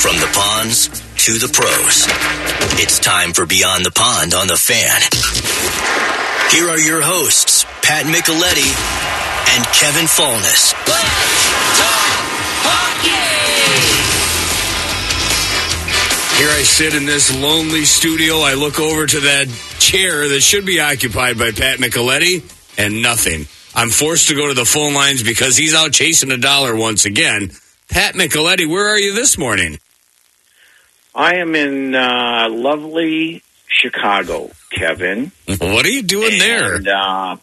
From the ponds to the pros, it's time for Beyond the Pond on the Fan. Here are your hosts, Pat Micheletti and Kevin Falness. Here I sit in this lonely studio. I look over to that chair that should be occupied by Pat Micheletti, and nothing. I'm forced to go to the phone lines because he's out chasing a dollar once again. Pat Micheletti, where are you this morning? I am in uh, lovely Chicago, Kevin. What are you doing there? Uh,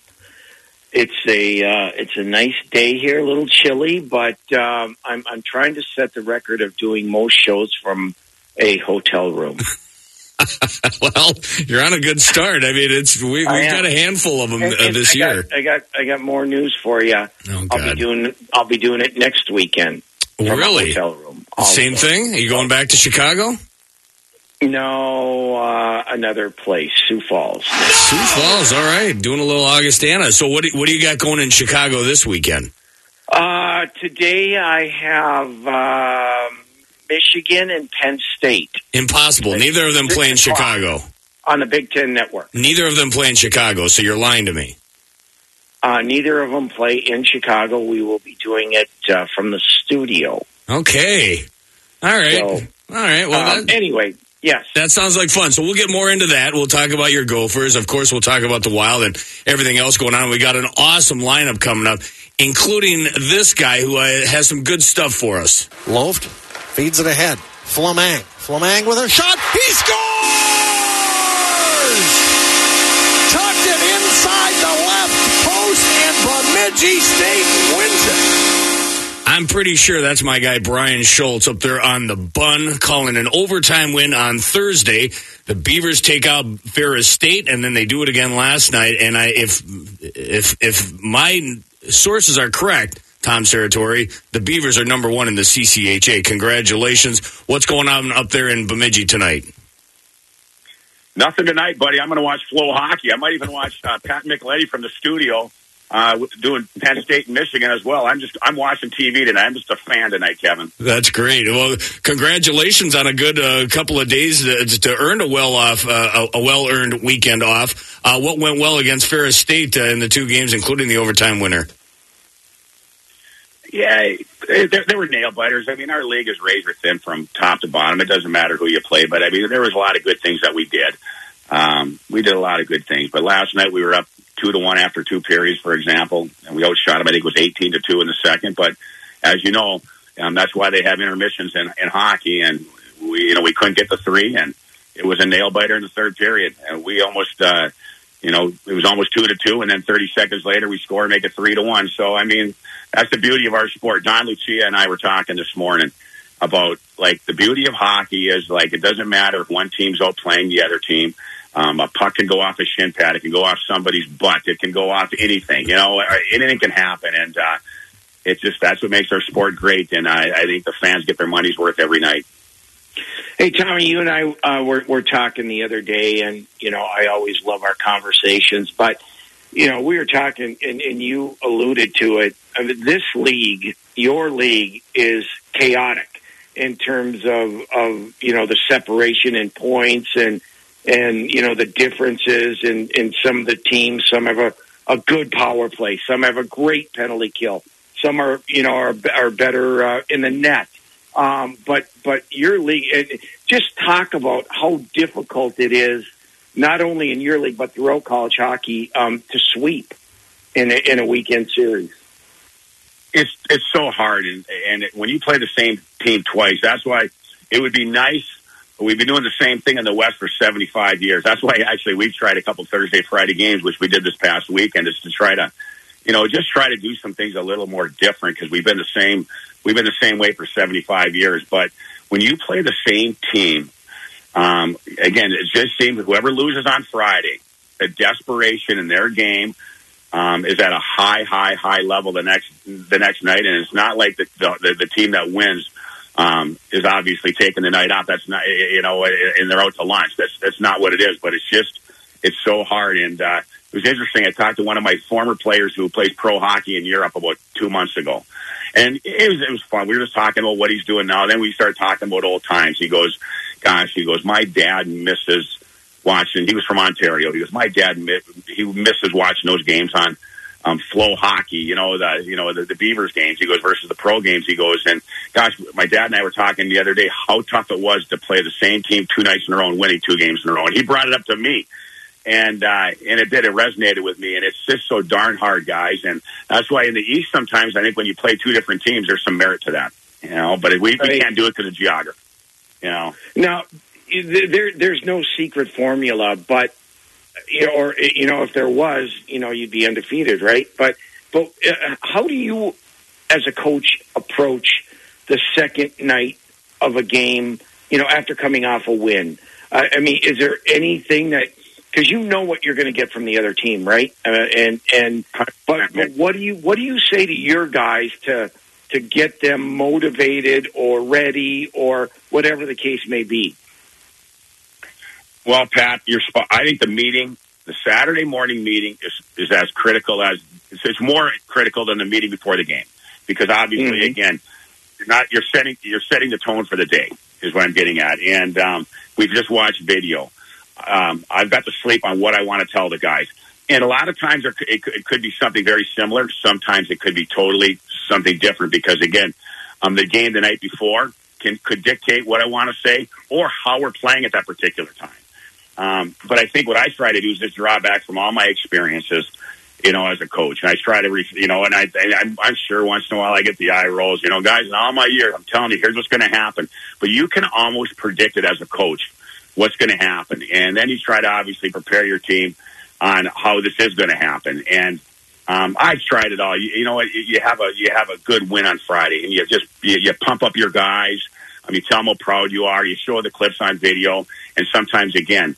it's a uh, it's a nice day here, a little chilly, but um, I'm I'm trying to set the record of doing most shows from a hotel room. well, you're on a good start. I mean, it's we, we've am. got a handful of them And- uh, and this I year. got, I got I got more news for you. Oh I'll be doing I'll be doing it next weekend. Really? hotel room. Same thing? Are you going back to Chicago? No, uh, another place, Sioux Falls. Sioux Falls. All right, doing a little Augustana. So what? do- What do you got going in Chicago this weekend? Uh, today I have um Michigan and Penn State Impossible. Neither of them play in. Chicago. on the Big Ten Network. Neither of them play in Chicago. So you're lying to me. Uh, neither of them play in Chicago. We will be doing it uh, from the studio. Okay. All right. So, All right. Well, um, that, anyway, yes. that sounds like fun. So we'll get more into that. We'll talk about your Gophers. Of course, we'll talk about the Wild and everything else going on. We got an awesome lineup coming up, including this guy who uh, has some good stuff for us. Loft feeds it ahead. Flamang. Flamang with a shot. He scores! Tucked it inside the left post, and Bemidji State wins it. I'm pretty sure that's my guy Brian Schultz up there on the bun, calling an overtime win on Thursday. The Beavers take out Ferris State, and then they do it again last night. And I, if if if my sources are correct, Tom Serratore, the Beavers are number one in the CCHA. Congratulations! What's going on up there in Bemidji tonight? Nothing tonight, buddy. I'm going to watch Flow Hockey. I might even watch uh, Pat Micheletti from the studio uh, doing Penn State and Michigan as well. I'm just I'm watching TV tonight. I'm just a fan tonight, Kevin. That's great. Well, congratulations on a good uh, couple of days to, to earn a well off, uh, a, well earned weekend off. Uh, what went well against Ferris State uh, in the two games, including the overtime winner? Yeah, they, they were nail biters. I mean, our league is razor thin from top to bottom. It doesn't matter who you play, but I mean, there was a lot of good things that we did. Um, we did a lot of good things, but last night we were up two to one after two periods, for example, and we outshot them. I think it was eighteen to two in the second. But as you know, um, that's why they have intermissions in, in hockey, and we, you know, we couldn't get the three, and it was a nail biter in the third period, and we almost. Uh, you know, it was almost two to two, and then 30 seconds later we score and make it three to one. So, I mean, that's the beauty of our sport. Don Lucia and I were talking this morning about like the beauty of hockey is like it doesn't matter if one team's out playing the other team. Um, a puck can go off a shin pad, it can go off somebody's butt, it can go off anything. You know, anything can happen, and uh, it's just that's what makes our sport great. And I, I think the fans get their money's worth every night. Hey, Tommy, you and I uh, were, were talking the other day, and you know I always love our conversations. But you know we were talking, and, and you alluded to it. I mean, this league, your league, is chaotic in terms of of you know the separation in points and and you know the differences in in some of the teams. Some have a a good power play. Some have a great penalty kill. Some are you know are are better uh, in the net. Um, but but your league, just talk about how difficult it is, not only in your league but throughout college hockey, um, to sweep in a, in a weekend series. it's it's so hard, and and when you play the same team twice, that's why it would be nice. We've been doing the same thing in the West for 75 years. That's why actually we've tried a couple Thursday, Friday games, which we did this past weekend, is to try to, you know, just try to do some things a little more different because we've been the same. We've been the same way for 75 years. But when you play the same team, um, again, it just seems whoever loses on Friday, the desperation in their game um, is at a high, high, high level the next the next night, and it's not like the the, the team that wins um, is obviously taking the night off. That's not you know, and they're out to lunch. That's that's not what it is. But it's just it's so hard, and uh, it was interesting. I talked to one of my former players who plays pro hockey in Europe about two months ago, And it was it was fun. We were just talking about what he's doing now. Then we started talking about old times. He goes, "Gosh," he goes, "My dad misses watching." He was from Ontario. He goes, "My dad he misses watching those games on." Um, flow hockey, you know, the, you know, the, the Beavers games. He goes versus the pro games. He goes, and gosh, my dad and I were talking the other day how tough it was to play the same team two nights in a row and winning two games in a row. And he brought it up to me and uh, and it did. It resonated with me, and it's just so darn hard, guys. And that's why in the East, sometimes I think when you play two different teams, there's some merit to that, you know. But we, we can't do it because of geography, you know. Now, there there's no secret formula, but you know, or you know, if there was, you know, you'd be undefeated, right? But but uh, how do you, as a coach, approach the second night of a game? You know, after coming off a win. Uh, I mean, is there anything that because you know what you're going to get from the other team, right? Uh, and and but, but what do you what do you say to your guys to to get them motivated or ready or whatever the case may be? Well, Pat, you're spot. I think the meeting, the Saturday morning meeting, is is as critical as it's, it's more critical than the meeting before the game because obviously, mm-hmm. again, you're not you're setting you're setting the tone for the day is what I'm getting at, and um, we've just watched video um, I've got to sleep on what I want to tell the guys. And a lot of times it, it could be something very similar. Sometimes it could be totally something different because again, um, the game the night before can could dictate what I want to say or how we're playing at that particular time. Um, but I think what I try to do is just draw back from all my experiences, you know, as a coach. And I try to, re- you know, and I, I'm, I'm sure once in a while I get the eye rolls, you know, guys, in all my years, I'm telling you, here's what's going to happen. But you can almost predict it as a coach what's going to happen. And then you try to obviously prepare your team on how this is going to happen. And um, I've tried it all. You, you know what? You have a you have a good win on Friday, and you just you, you pump up your guys. I mean, tell them how proud you are. You show the clips on video, and sometimes again,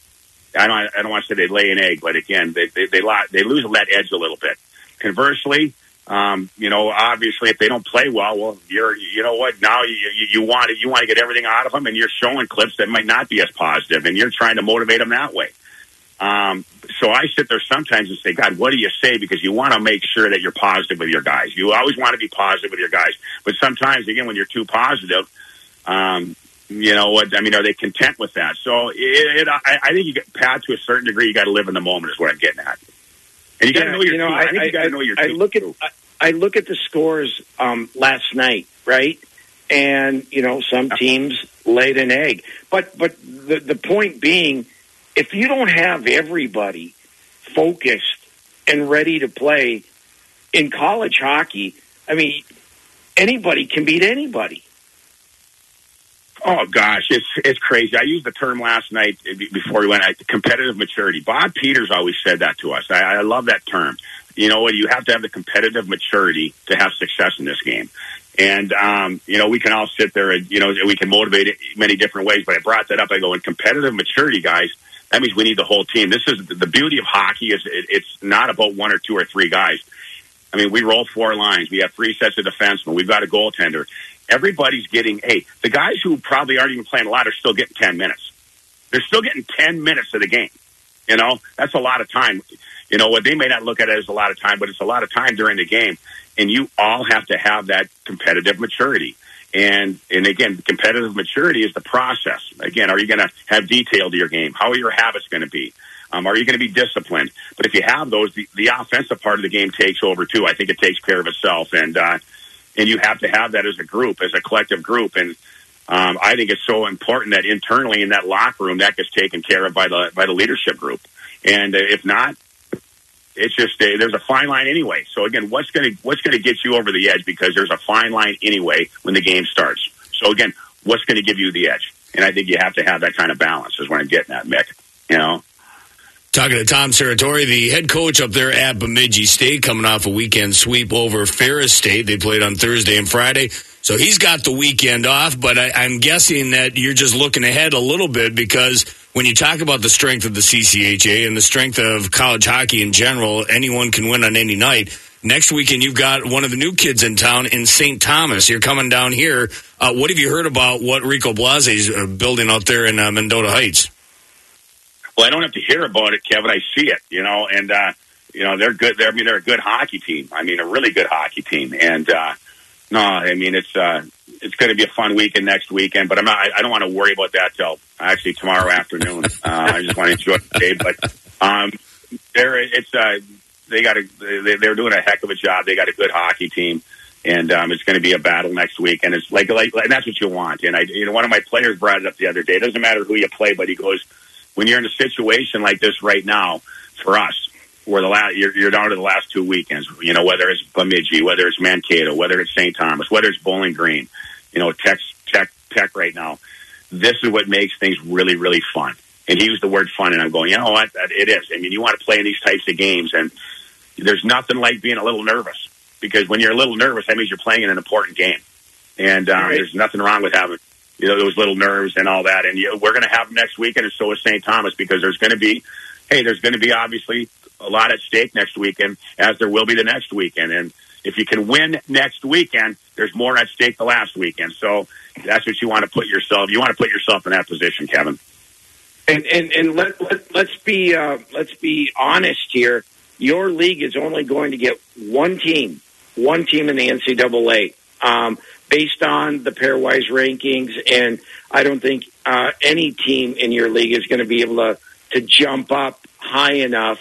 I don't I don't want to say they lay an egg, but again, they they they, they lose that edge a little bit. Conversely, um, you know, obviously, if they don't play well, well, you're, you know what? Now you, you, you want to, you want to get everything out of them, and you're showing clips that might not be as positive, and you're trying to motivate them that way. Um, so I sit there sometimes and say, God, what do you say? Because you want to make sure that you're positive with your guys. You always want to be positive with your guys, but sometimes, again, when you're too positive, um, you know what? I mean, are they content with that? So it, it, I, I think you get Pat to a certain degree. You got to live in the moment, is what I'm getting at. And you got to know your you know, team. I, I think you got to know your I, team. Look at I look at the scores um, last night, right? And you know, some teams laid an egg, but but the the point being, if you don't have everybody focused and ready to play in college hockey, I mean, anybody can beat anybody. Oh gosh, it's it's crazy. I used the term last night before we went. Competitive maturity. Bob Peters always said that to us. I, I love that term you know what? You have to have the competitive maturity to have success in this game. And, um, you know, we can all sit there and, you know, we can motivate it many different ways, but I brought that up. I go, in competitive maturity, guys, that means we need the whole team. This is the beauty of hockey is it, it's not about one or two or three guys. I mean, we roll four lines. We have three sets of defensemen. We've got a goaltender. Everybody's getting, hey, the guys who probably aren't even playing a lot are still getting 10 minutes. They're still getting 10 minutes of the game. You know, that's a lot of time. You know what? They may not look at it as a lot of time, but it's a lot of time during the game. And you all have to have that competitive maturity. And and again, competitive maturity is the process. Again, are you going to have detail to your game? How are your habits going to be? Um, are you going to be disciplined? But if you have those, the, the offensive part of the game takes over too. I think it takes care of itself, and uh, and you have to have that as a group, as a collective group. And um, I think it's so important that internally in that locker room that gets taken care of by the by the leadership group. And uh, if not, it's just a, there's a fine line anyway. So again, what's going to what's going to get you over the edge because there's a fine line anyway when the game starts. So again, what's going to give you the edge? And I think you have to have that kind of balance. Is what I'm getting at, Mick. You know. Talking to Tom Serratore, the head coach up there at Bemidji State, coming off a weekend sweep over Ferris State. They played on Thursday and Friday. So he's got the weekend off, but I, am guessing that you're just looking ahead a little bit because when you talk about the strength of the CCHA and the strength of college hockey in general, anyone can win on any night. Next weekend, you've got one of the new kids in town in St. Thomas. You're coming down here. Uh, what have you heard about what Rico Blasi is uh, building out there in uh, Mendota Heights? Well, I don't have to hear about it, Kevin. I see it, you know, and, uh, you know, they're good. They're, I mean, they're a good hockey team. I mean, a really good hockey team. And, uh, No, I mean it's uh, it's going to be a fun weekend next weekend, but I'm not. I, I don't want to worry about that till actually tomorrow afternoon. uh, I just want to enjoy the day, but um, there it's uh, they got a they, they're doing a heck of a job. They got a good hockey team, and um, it's going to be a battle next week. And it's like like and that's what you want. And I, you know, one of my players brought it up the other day. It doesn't matter who you play, but he goes when you're in a situation like this right now for us where the last you're, you're down to the last two weekends. You know, whether it's Bemidji, whether it's Mankato, whether it's St. Thomas, whether it's Bowling Green. You know, Tech Tech Tech right now. This is what makes things really really fun. And he used the word fun, and I'm going, you know what? It is. I mean, you want to play in these types of games, and there's nothing like being a little nervous because when you're a little nervous, that means you're playing in an important game. And um, right. there's nothing wrong with having you know those little nerves and all that. And you know, we're going to have them next weekend, and so is St. Thomas because there's going to be, hey, there's going to be obviously a lot at stake next weekend, as there will be the next weekend. And if you can win next weekend, there's more at stake the last weekend. So that's what you want to put yourself. You want to put yourself in that position, Kevin. And and and let, let let's be uh, let's be honest here. Your league is only going to get one team, one team in the NCAA, um, based on the pairwise rankings. And I don't think uh, any team in your league is going to be able to to jump up high enough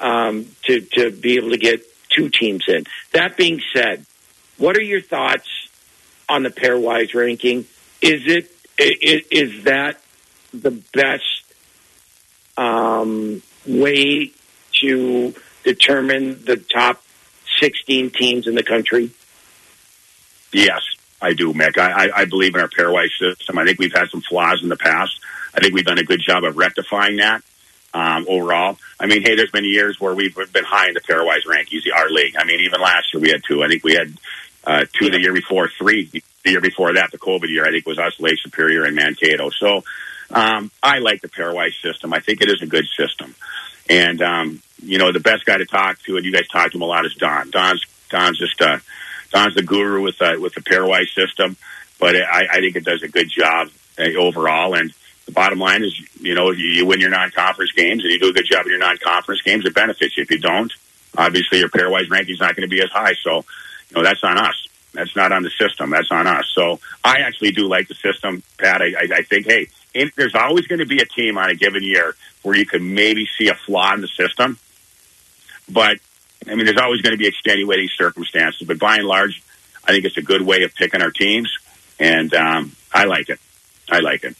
um, to to be able to get two teams in. That being said, what are your thoughts on the pairwise ranking? Is it is, that the best um, way to determine the top 16 teams in the country? Yes, I do, Mick. I, I, believe in our pairwise system. I think we've had some flaws in the past. I think we've done a good job of rectifying that um, overall. I mean, hey, there's been years where we've been high in the pairwise rankings, our league. I mean, even last year we had two. I think we had uh, two the year before, three the year before that. The COVID year, I think, was us, Lake Superior, and Mankato. So um, I like the pairwise system. I think it is a good system. And um, you know, the best guy to talk to, and you guys talk to him a lot, is Don. Don's Don's just uh, Don's the guru with uh, with the pairwise system. But I, I think it does a good job uh, overall. And the bottom line is, you know, you, you win your non-conference games and you do a good job in your non-conference games, it benefits you. If you don't, obviously your pairwise ranking is not going to be as high. So, you know, that's on us. That's not on the system. That's on us. So I actually do like the system, Pat. I, I, I think, hey, in, there's always going to be a team on a given year where you could maybe see a flaw in the system. But, I mean, there's always going to be extenuating circumstances. But by and large, I think it's a good way of picking our teams. And um, I like it. I like it.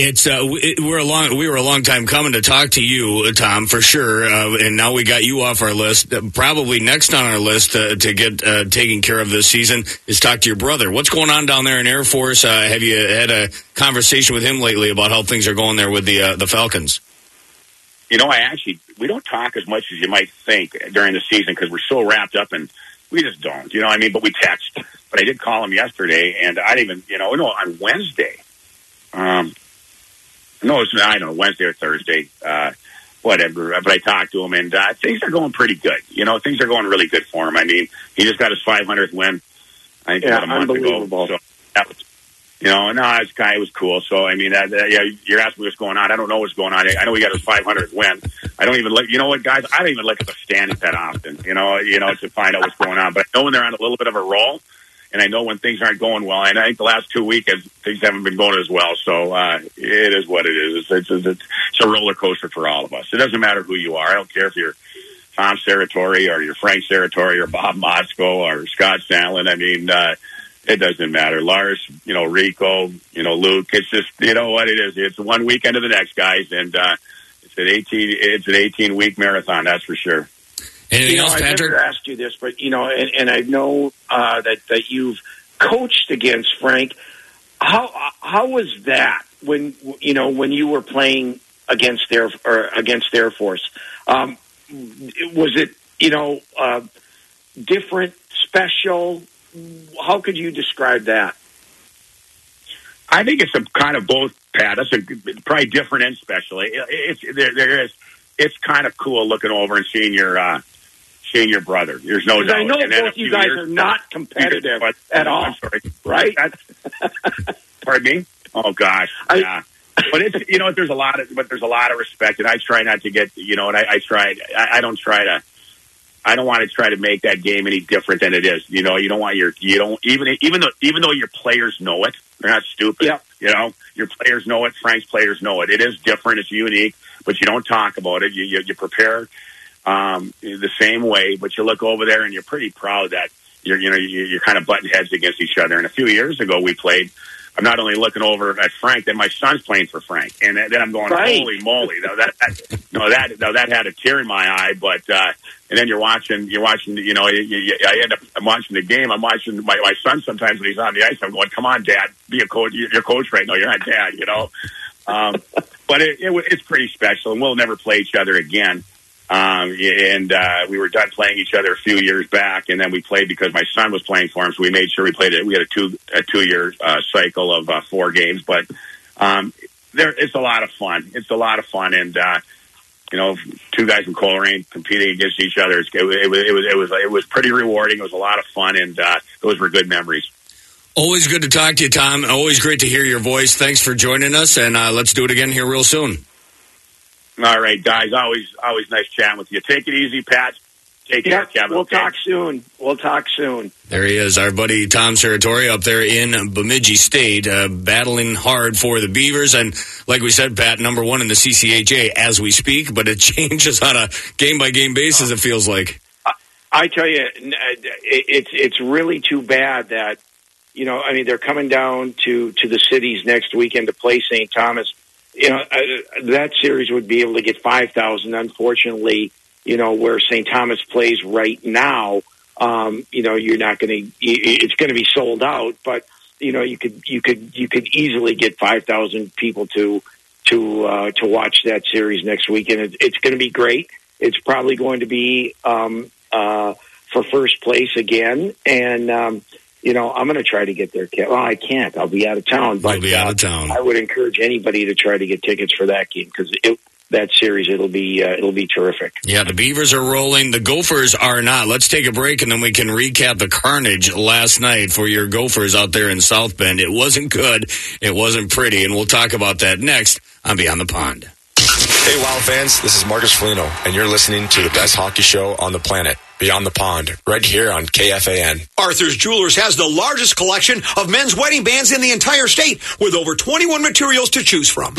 It's uh, we're a long we were a long time coming to talk to you, Tom, for sure. Uh, and now we got you off our list. Uh, probably next on our list uh, to get uh, taken care of this season is talk to your brother. What's going on down there in Air Force? Uh, have you had a conversation with him lately about how things are going there with the the Falcons? You know, I actually we don't talk as much as you might think during the season because we're so wrapped up and we just don't. You know, I mean, but we text. But I did call him yesterday, and I didn't even you know no on Wednesday. Um, no, it's I don't know Wednesday or Thursday, uh, whatever. But I talked to him, and uh, things are going pretty good. You know, things are going really good for him. I mean, he just got his 500th win. I think yeah, about a month ago. So that was, you know, no, this guy was cool. So I mean, that, that, yeah, you're asking what's going on. I don't know what's going on. I know he got his 500th win. I don't even look. You know what, guys? I don't even look at the standings that often. You know, you know, to find out what's going on. But I know when they're on a little bit of a roll and I know when things aren't going well. And I think the last two weekends things haven't been going as well. So uh, it is what it is. It's, it's, it's, it's a roller coaster for all of us. It doesn't matter who you are. I don't care if you're Tom Serratore or you're Frank Serratore or Bob Motzko or Scott Sandelin. I mean, uh, it doesn't matter. Lars, you know, Rico, you know, Luke. It's just you know what it is. It's one weekend of the next, guys, and uh, it's an eighteen. It's an eighteen week marathon. That's for sure. Anything you know, else, I've Patrick? never asked you this, but you know, and, and I know uh, that that you've coached against Frank. How how was that when you know when you were playing against Air or against Air Force? Um, was it you know uh, different, special? How could you describe that? I think it's a kind of both, Pat. That's a probably different and special. It, it's there, there is. It's kind of cool looking over and seeing your uh, seeing your brother. There's no doubt. I know both you guys years, are not competitive but, at all. I'm sorry, right? pardon me. Oh gosh, I, yeah. but it's you know there's a lot of but there's a lot of respect, and I try not to get you know, and I, I try I, I don't try to I don't want to try to make that game any different than it is. You know, you don't want your you don't even even though even though your players know it, they're not stupid. Yeah. You know, your players know it. Frank's players know it. It is different. It's unique, but you don't talk about it. You you, you prepare um, the same way, but you look over there and you're pretty proud that you're you know you, you're kind of butting heads against each other. And a few years ago, we played. I'm not only looking over at Frank, then my son's playing for Frank, and then I'm going, Right. holy moly! No, that, that no that no that had a tear in my eye, but uh, and then you're watching, you're watching, you know, you, you, I end up I'm watching the game. I'm watching my my son sometimes when he's on the ice. I'm going, come on, Dad, be a coach. You're coach right now. You're not Dad, you know. Um, but it, it, it's pretty special, and we'll never play each other again. Um, and uh, we were done playing each other a few years back, and then we played because my son was playing for him, so we made sure we played it. We had a two a two year uh, cycle of uh, four games, but um, there it's a lot of fun. It's a lot of fun, and uh, you know, two guys from Coleraine competing against each other. It, was it was it was it was it was pretty rewarding. It was a lot of fun, and uh, those were good memories. Always good to talk to you, Tom. Always great to hear your voice. Thanks for joining us, and uh, let's do it again here real soon. All right, guys, always always nice chatting with you. Take it easy, Pat. Take care, Yeah, Kevin. we'll okay? talk soon. We'll talk soon. There he is, our buddy Tom Serratore up there in Bemidji State, uh, battling hard for the Beavers. And like we said, Pat, number one in the CCHA as we speak, but it changes on a game by game basis, it feels like. I tell you, n- uh, it- it's it's really too bad that you know. I mean, they're coming down to to the cities next weekend to play St. Thomas. You know, uh, that series would be able to get five thousand. Unfortunately, you know where St. Thomas plays right now. Um, you know, you're not going to. It's going to be sold out, but you know, you could you could you could easily get five thousand people to to uh, to watch that series next weekend. It, it's going to be great. It's probably going to be um, uh, for first place again, and um, you know I'm going to try to get there. Ke- Well, I can't. I'll be out of town. But I'll be out uh, of town. I would encourage anybody to try to get tickets for that game because it, that series it'll be uh, it'll be terrific. Yeah, the Beavers are rolling. The Gophers are not. Let's take a break and then we can recap the carnage last night for your Gophers out there in South Bend. It wasn't good. It wasn't pretty. And we'll talk about that next on Beyond the Pond. Hey, Wild fans, this is Marcus Foligno, and you're listening to the best hockey show on the planet, Beyond the Pond, right here on KFAN. Arthur's Jewelers has the largest collection of men's wedding bands in the entire state with over 21 materials to choose from.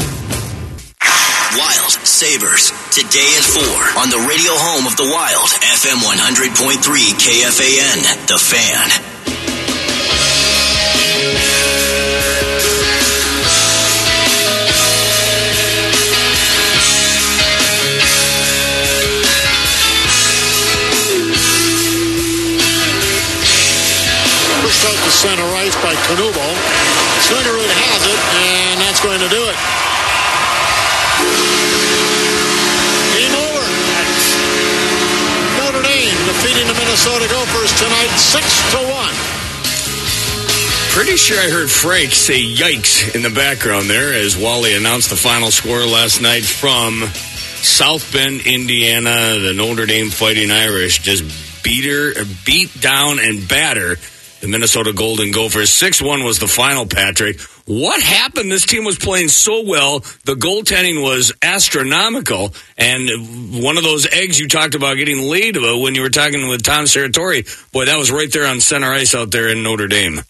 Wild Sabres, today at 4 on the radio home of the Wild, FM 100.3 KFAN, The Fan. Canubo. Slingerud has it, and that's going to do it. Game over. Notre Dame defeating the Minnesota Gophers tonight, six to one. Pretty sure I heard Frank say yikes in the background there as Wally announced the final score last night from South Bend, Indiana. The Notre Dame Fighting Irish just beat her, beat down and batter the Minnesota Golden Gophers. 6 1 was the final, Patrick. What happened? This team was playing so well. The goaltending was astronomical. And one of those eggs you talked about getting laid about when you were talking with Tom Serratore, boy, that was right there on center ice out there in Notre Dame.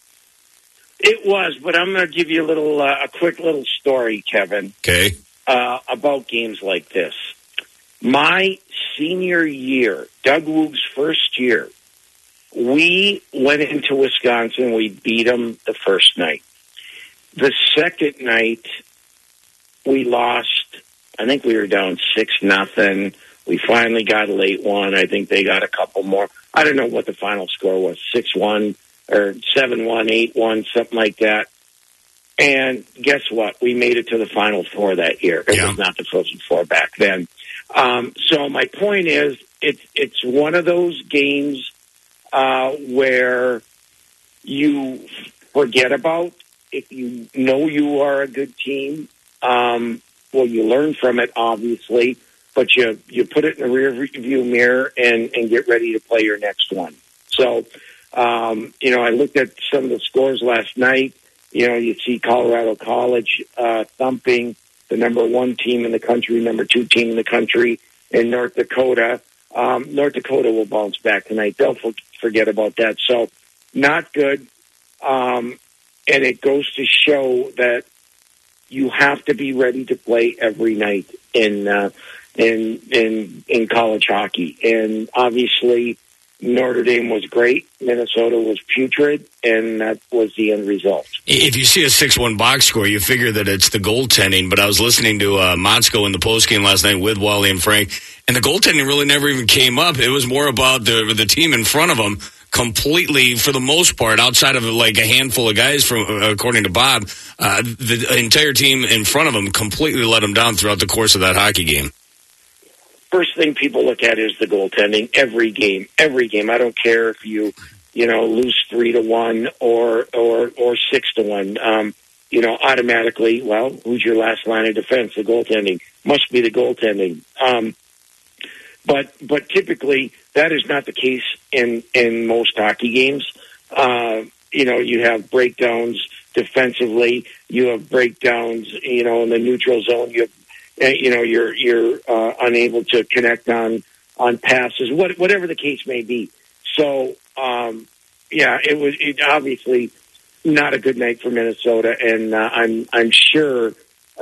It was, but I'm going to give you a little uh, a quick little story, Kevin. Okay. uh, about games like this. My senior year, Doug Woog's first year, we went into Wisconsin. We beat them the first night. The second night, we lost. I think we were down six nothing. We finally got a late one. I think they got a couple more. I don't know what the final score was six one or seven one, eight one, something like that. And guess what? We made it to the final four that year. It Yeah. was not the Frozen Four back then. Um, so my point is, it's it's one of those games uh, where you forget about if you know you are a good team. Um, well, you learn from it, obviously, but you you put it in the rear view mirror and and get ready to play your next one. So, um, you know, I looked at some of the scores last night. You know, you see Colorado College uh, thumping the number one team in the country, number two team in the country in North Dakota. Um, North Dakota will bounce back tonight. Don't forget about that. So, not good. Um, and it goes to show that you have to be ready to play every night in uh, in in in college hockey. And obviously, Notre Dame was great. Minnesota was putrid, and that was the end result. If you see a 6 1 box score, you figure that it's the goaltending. But I was listening to uh, Motzko in the postgame last night with Wally and Frank, and the goaltending really never even came up. It was more about the, the team in front of them completely, for the most part, outside of like a handful of guys, from uh, according to Bob, uh, the entire team in front of them completely let them down throughout the course of that hockey game. First thing people look at is the goaltending. Every game, every game. I don't care if you, you know, lose three to one or or or six to one. Um, you know, automatically, well, who's your last line of defense? The goaltending must be the goaltending. Um, but but typically that is not the case in in most hockey games. Uh, you know, you have breakdowns defensively. You have breakdowns. You know, in the neutral zone. You have, you know, you're you're uh, unable to connect on on passes. What whatever the case may be. So um, yeah, it was it obviously not a good night for Minnesota, and uh, I'm I'm sure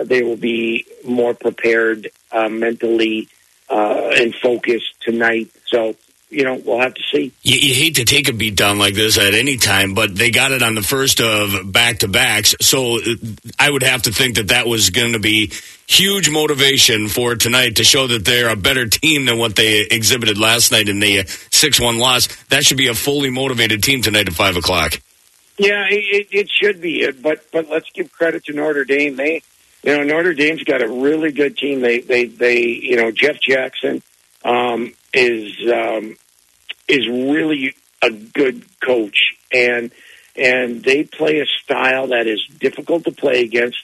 they will be more prepared uh, mentally uh, and focused tonight. So you know we'll have to see. You, you hate to take a beat down like this at any time, but they got it on the first of back to backs. So uh, I would have to think that that was going to be huge motivation for tonight to show that they're a better team than what they exhibited last night in the six one loss. That should be a fully motivated team tonight at five o'clock. Yeah, it, it should be, but but let's give credit to Notre Dame. They, you know, Notre Dame's got a really good team. They they they, you know, Jeff Jackson um, is um, is really a good coach, and and they play a style that is difficult to play against.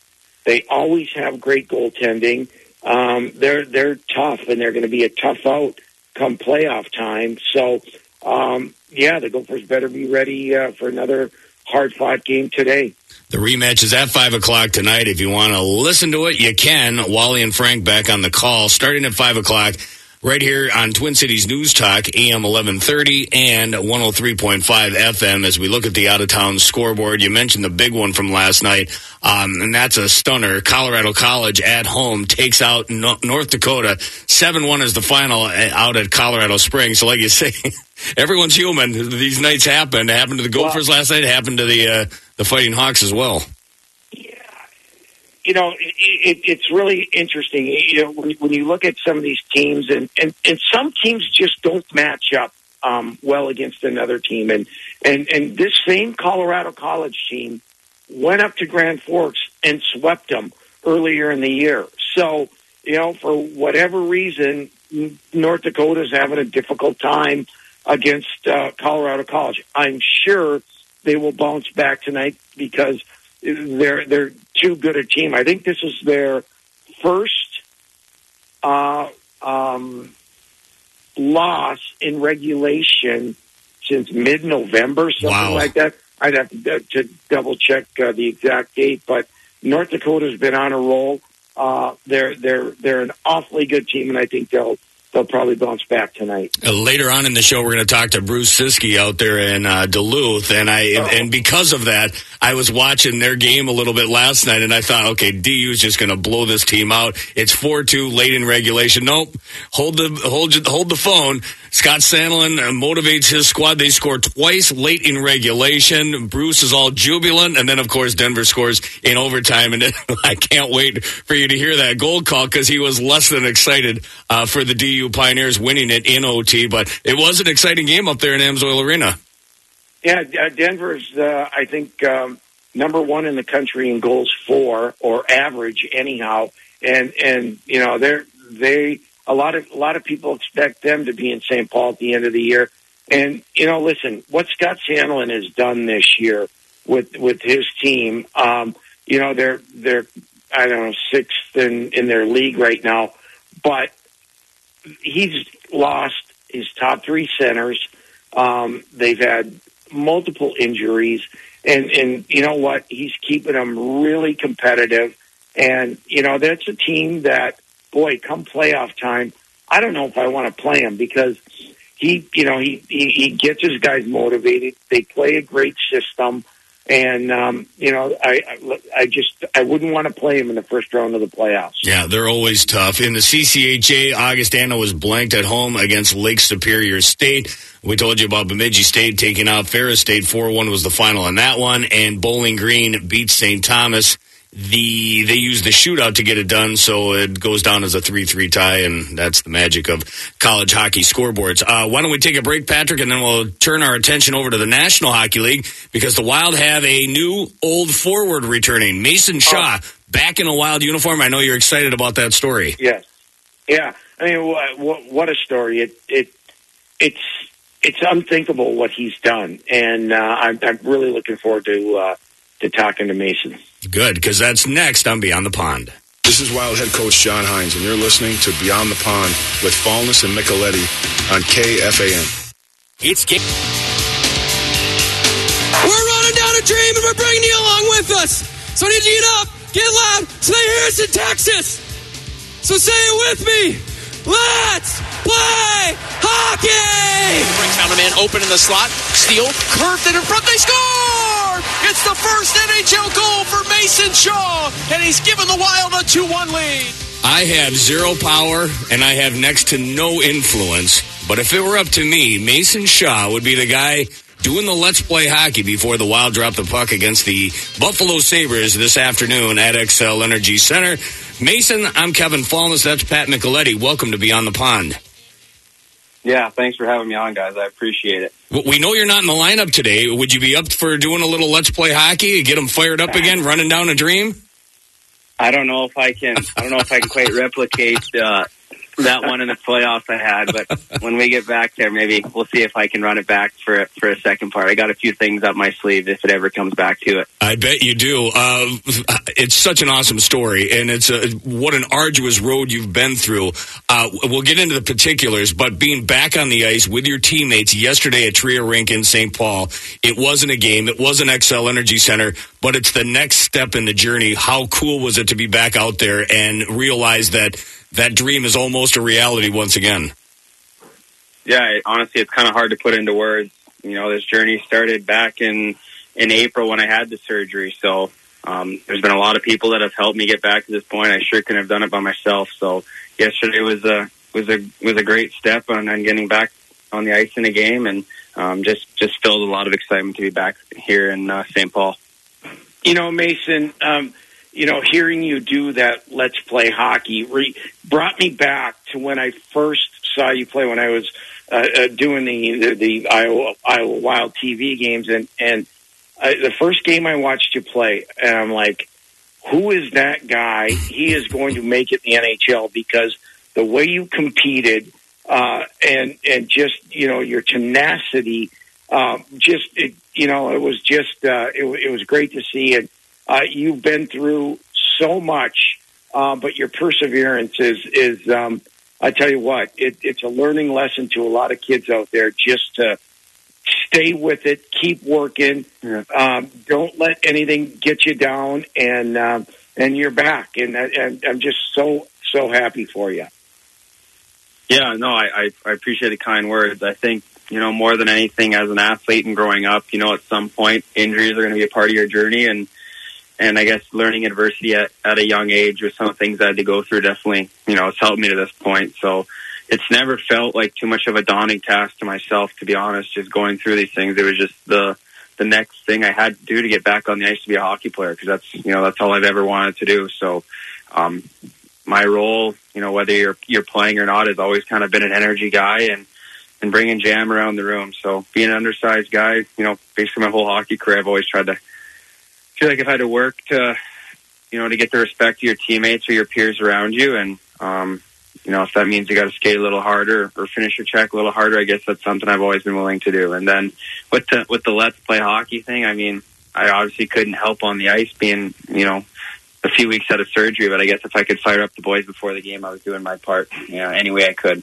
They always have great goaltending. Um, they're they're tough, and they're going to be a tough out come playoff time. So, um, yeah, the Gophers better be ready uh, for another hard fought game today. The rematch is at 5 o'clock tonight. If you want to listen to it, you can. Wally and Frank back on the call starting at 5 o'clock right here on Twin Cities News Talk, AM 1130 and 103.5 FM as we look at the out of town scoreboard. You mentioned the big one from last night, um, and that's a stunner. Colorado College at home takes out no- North Dakota. 7 1 is the final uh, out at Colorado Springs. So, like you say, everyone's human. These nights happen. It happened to the Gophers last night, it happened to the, uh, the Fighting Hawks as well you know, it, it, it's really interesting. You know, when, when you look at some of these teams, and, and, and some teams just don't match up um, well against another team. And, and, and this same Colorado College team went up to Grand Forks and swept them earlier in the year. So, you know, for whatever reason, North Dakota's having a difficult time against uh, Colorado College. I'm sure they will bounce back tonight because they're they're too good a team. I think this is their first uh, um, loss in regulation since mid-November, something Wow. like that. I'd have to, to double check uh, the exact date, but North Dakota's been on a roll. Uh, they're they're they're an awfully good team, and I think they'll they'll probably bounce back tonight. Uh, later on in the show, we're going to talk to Bruce Ciskie out there in uh, Duluth, and I Oh. and because of that, I was watching their game a little bit last night, and I thought, okay, DU is just going to blow this team out. It's four two late in regulation. Nope, hold the hold hold the phone. Scott Sandelin uh, motivates his squad. They score twice late in regulation. Bruce is all jubilant, and then of course Denver scores in overtime. And I can't wait for you to hear that goal call because he was less than excited uh, for the DU Pioneers winning it in OT. But it was an exciting game up there in Amsoil Arena. Yeah, uh, Denver's, uh, I think, um, number one in the country in goals for or average anyhow. And, and, you know, they're, they, a lot of, a lot of people expect them to be in St. Paul at the end of the year. And, you know, listen, what Scott Sandelin has done this year with, with his team, um, you know, they're, they're, I don't know, sixth in, in their league right now, but he's lost his top three centers. Um, they've had multiple injuries, and and you know what? He's keeping them really competitive. And you know that's a team that, boy, come playoff time, I don't know if I want to play him because he, you know, he, he, he gets his guys motivated. They play a great system. And, um, you know, I, I, just, I wouldn't want to play him in the first round of the playoffs. Yeah, they're always tough. In the CCHA, Augustana was blanked at home against Lake Superior State. We told you about Bemidji State taking out Ferris State. 4-1 was the final on that one. And Bowling Green beat St. Thomas the they use the shootout to get it done, so it goes down as a three three tie, and that's the magic of college hockey scoreboards. Uh, why don't we take a break, Patrick, and then we'll turn our attention over to the National Hockey League because the Wild have a new old forward returning, Mason Shaw, oh. back in a Wild uniform. I know you're excited about that story. Yes, yeah. I mean, what, what a story! It it it's it's unthinkable what he's done, and uh, I'm, I'm really looking forward to uh, to talking to Mason. Good, because that's next on Beyond the Pond. This is Wild head coach John Hynes, and you're listening to Beyond the Pond with Falness and Micheletti on KFAN. It's K- We're running down a dream, and we're bringing you along with us. So I need you to get up, get loud, say Harrison, Texas. So say it with me. Let's play hockey! Brings down a man open in the slot. Steal, curved it in front. They score! It's the first NHL goal for Mason Shaw, and he's given the Wild a 2 1 lead. I have zero power and I have next to no influence. But if it were up to me, Mason Shaw would be the guy doing the Let's Play hockey before the Wild drop the puck against the Buffalo Sabres this afternoon at Xcel Energy Center. Mason, I'm Kevin Falness. That's Pat Micheletti. Welcome to Beyond the Pond. Yeah, thanks for having me on, guys. I appreciate it. We know you're not in the lineup today. Would you be up for doing a little Let's Play hockey, get them fired up again, running down a dream? I don't know if I can. I don't know if I can quite replicate uh, that one in the playoffs I had. But when we get back there, maybe we'll see if I can run it back for for a second part. I got a few things up my sleeve if it ever comes back to it. I bet you do. Uh, it's such an awesome story, and it's a, what an arduous road you've been through. Uh, we'll get into the particulars, but being back on the ice with your teammates yesterday at Tria Rink in St. Paul, it wasn't a game. It wasn't Xcel Energy Center, but it's the next step in the journey. How cool was it to be back out there and realize that that dream is almost a reality once again. Yeah, honestly, it's kind of hard to put into words. You know, this journey started back in in April when I had the surgery. So um, there's been a lot of people that have helped me get back to this point. I sure couldn't have done it by myself. So yesterday was a was a was a great step on, on getting back on the ice in a game, and um, just just filled a lot of excitement to be back here in uh, St. Paul. You know, Mason. Um, you know, hearing you do that let's play hockey re- brought me back to when I first saw you play when I was uh, uh, doing the, the, the Iowa, Iowa Wild TV games. And, and uh, the first game I watched you play, and I'm like, who is that guy? He is going to make it the NHL because the way you competed, uh, and, and just, you know, your tenacity, um, just, it, you know, it was just, uh, it, it was great to see. And, uh, you've been through so much, uh, but your perseverance is is. Um, I tell you what, it, it's a learning lesson to a lot of kids out there. Just to stay with it, keep working. Yeah. Um, don't let anything get you down, and um, and you're back. And, and I'm just so so happy for you. Yeah, no, I, I, I appreciate the kind words. I think you know more than anything as an athlete and growing up, you know, at some point injuries are going to be a part of your journey, and and I guess learning adversity at, at a young age with some of the things I had to go through definitely, you know, it's helped me to this point. So it's never felt like too much of a daunting task to myself, to be honest, just going through these things. It was just the, the next thing I had to do to get back on the ice to be a hockey player because that's, you know, that's all I've ever wanted to do. So, um, my role, you know, whether you're, you're playing or not has always kind of been an energy guy and, and bringing jam around the room. So being an undersized guy, you know, basically my whole hockey career, I've always tried to feel like I've had to work to, you know, to get the respect of your teammates or your peers around you. And, um, you know, if that means you got to skate a little harder or finish your check a little harder, I guess that's something I've always been willing to do. And then with the, with the let's play hockey thing, I mean, I obviously couldn't help on the ice being, you know, a few weeks out of surgery, but I guess if I could fire up the boys before the game, I was doing my part, you know, any way I could.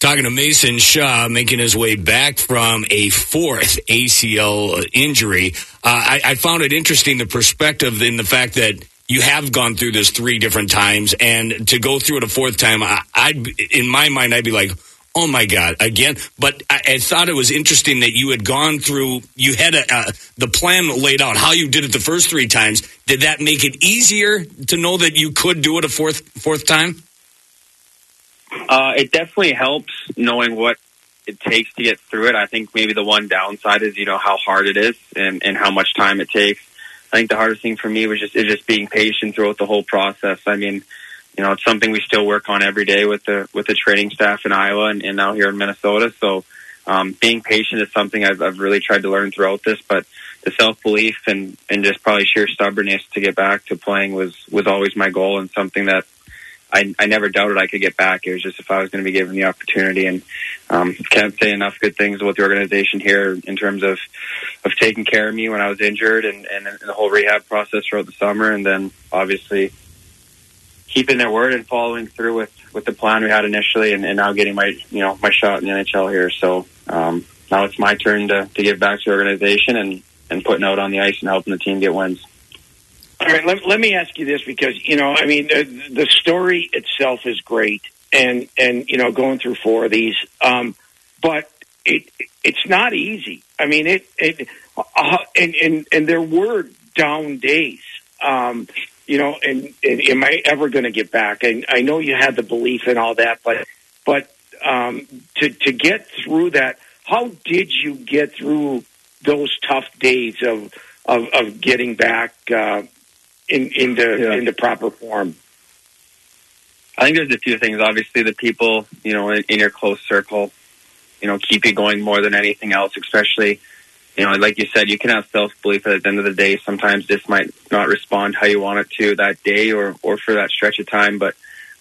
Talking to Mason Shaw, making his way back from a fourth ACL injury. Uh, I, I found it interesting the perspective in the fact that you have gone through this three different times, and to go through it a fourth time, I, I'd in my mind, I'd be like, oh my god, again. But I, I thought it was interesting that you had gone through, you had a, the plan laid out how you did it the first three times. Did that make it easier to know that you could do it a fourth fourth time? Uh, it definitely helps knowing what it takes to get through it. I think maybe the one downside is you know how hard it is and and how much time it takes. I think the hardest thing for me was just is just being patient throughout the whole process. I mean, you know, it's something we still work on every day with the with the training staff in Iowa and, and now here in Minnesota. So um, being patient is something I've, I've really tried to learn throughout this. But the self belief and and just probably sheer stubbornness to get back to playing was was always my goal and something that I, I never doubted I could get back. It was just if I was going to be given the opportunity, and um, can't say enough good things about the organization here in terms of of taking care of me when I was injured, and, and the whole rehab process throughout the summer, and then obviously keeping their word and following through with with the plan we had initially, and, and now getting my you know my shot in the NHL here. So um, now it's my turn to to give back to the organization and and putting out on the ice and helping the team get wins. All right, let, let me ask you this because you know, I mean, the, the story itself is great, and and you know, going through four of these, um, but it it's not easy. I mean, it it uh, and and and there were down days, um, you know, and, and am I ever going to get back? And I know you had the belief and all that, but but um, to to get through that, how did you get through those tough days of of, of getting back? Uh, in, into yeah. into proper form? I think there's a few things. Obviously, the people you know in, in your close circle, you know, keep you going more than anything else. Especially, you know, like you said, you can have self belief. At the end of the day, sometimes this might not respond how you want it to that day or or for that stretch of time. But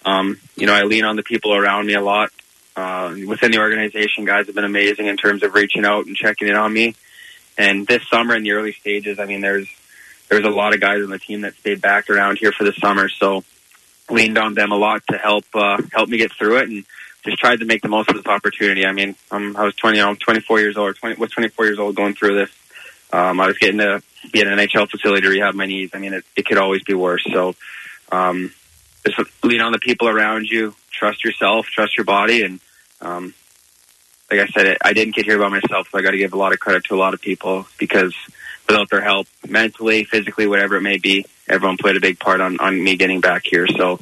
um, you know, I lean on the people around me a lot. Uh, within the organization, guys have been amazing in terms of reaching out and checking in on me. And this summer, in the early stages, I mean, there's there's a lot of guys on the team that stayed back around here for the summer, so leaned on them a lot to help uh, help me get through it, and just tried to make the most of this opportunity. I mean, um, I was 20, I'm 24 years old, or 20, was 24 years old going through this. Um, I was getting to be in an NHL facility to rehab my knees. I mean, it, it could always be worse. So, um, just lean on the people around you, trust yourself, trust your body, and um, like I said, I didn't get here by myself. So I got to give a lot of credit to a lot of people because without their help, mentally, physically, whatever it may be, everyone played a big part on, on me getting back here. So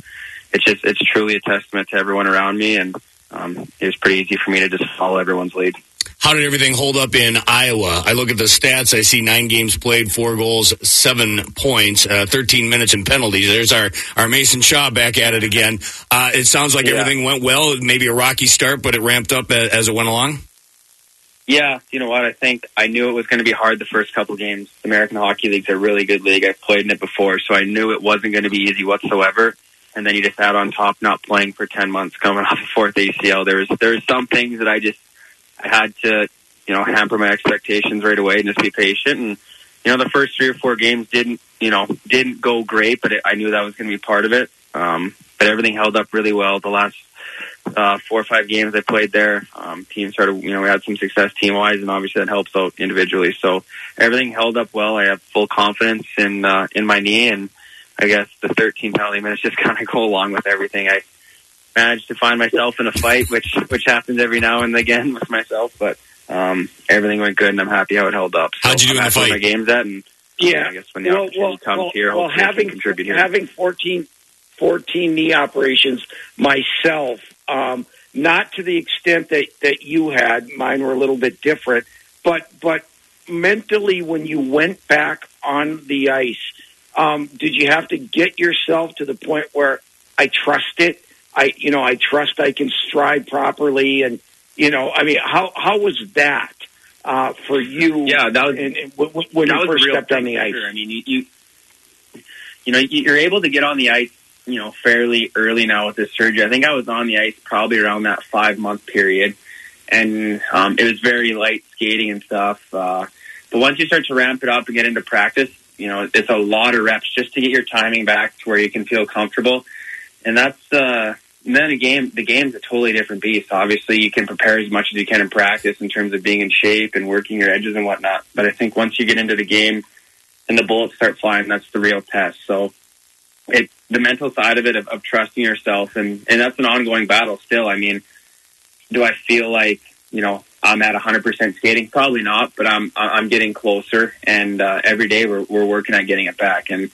it's just, it's truly a testament to everyone around me. And um, it was pretty easy for me to just follow everyone's lead. How did everything hold up in Iowa? I look at the stats. I see nine games played, four goals, seven points, uh, 13 minutes in penalties. There's our, our Mason Shaw back at it again. Uh, it sounds like yeah. everything went well. Maybe a rocky start, but it ramped up as it went along. Yeah, you know what? I think I knew it was going to be hard the first couple games. The American Hockey League's a really good league. I've played in it before, so I knew it wasn't going to be easy whatsoever. And then you just add on top not playing for ten months, coming off a fourth ACL. There was there was some things that I just I had to you know hamper my expectations right away and just be patient. And you know the first three or four games didn't you know didn't go great, but it, I knew that was going to be part of it. Um, but everything held up really well. The last uh, four or five games I played there. Um, team started, you know, we had some success team wise, and obviously that helps out individually. So everything held up well. I have full confidence in uh, in my knee, and I guess the 13 penalty minutes just kind of go along with everything. I managed to find myself in a fight, which which happens every now and again with myself, but um, everything went good, and I'm happy how it held up. So How'd you do I'm in the fight? My games at, and yeah, I guess when the well, opportunity well, comes well, here, well, having contribute here. having 14 14 knee operations myself. Um, not to the extent that, that you had. Mine were a little bit different, but but mentally, when you went back on the ice, um, did you have to get yourself to the point where I trust it? I you know I trust I can stride properly, and you know I mean how how was that uh, for you? Yeah, that was and, and when, when that you first stepped on the ice. I mean, you, you you know you're able to get on the ice you know, fairly early now with this surgery. I think I was on the ice probably around that five month period, and um, it was very light skating and stuff. Uh, but once you start to ramp it up and get into practice, you know, it's a lot of reps just to get your timing back to where you can feel comfortable. And that's, uh, and then a game, the game's a totally different beast. Obviously, you can prepare as much as you can in practice in terms of being in shape and working your edges and whatnot. But I think once you get into the game and the bullets start flying, that's the real test. So it the mental side of it of, of trusting yourself, and and that's an ongoing battle still. I mean, do I feel like you know I'm at 100% skating? Probably not, but I'm I'm getting closer, and uh, every day we're we're working at getting it back. And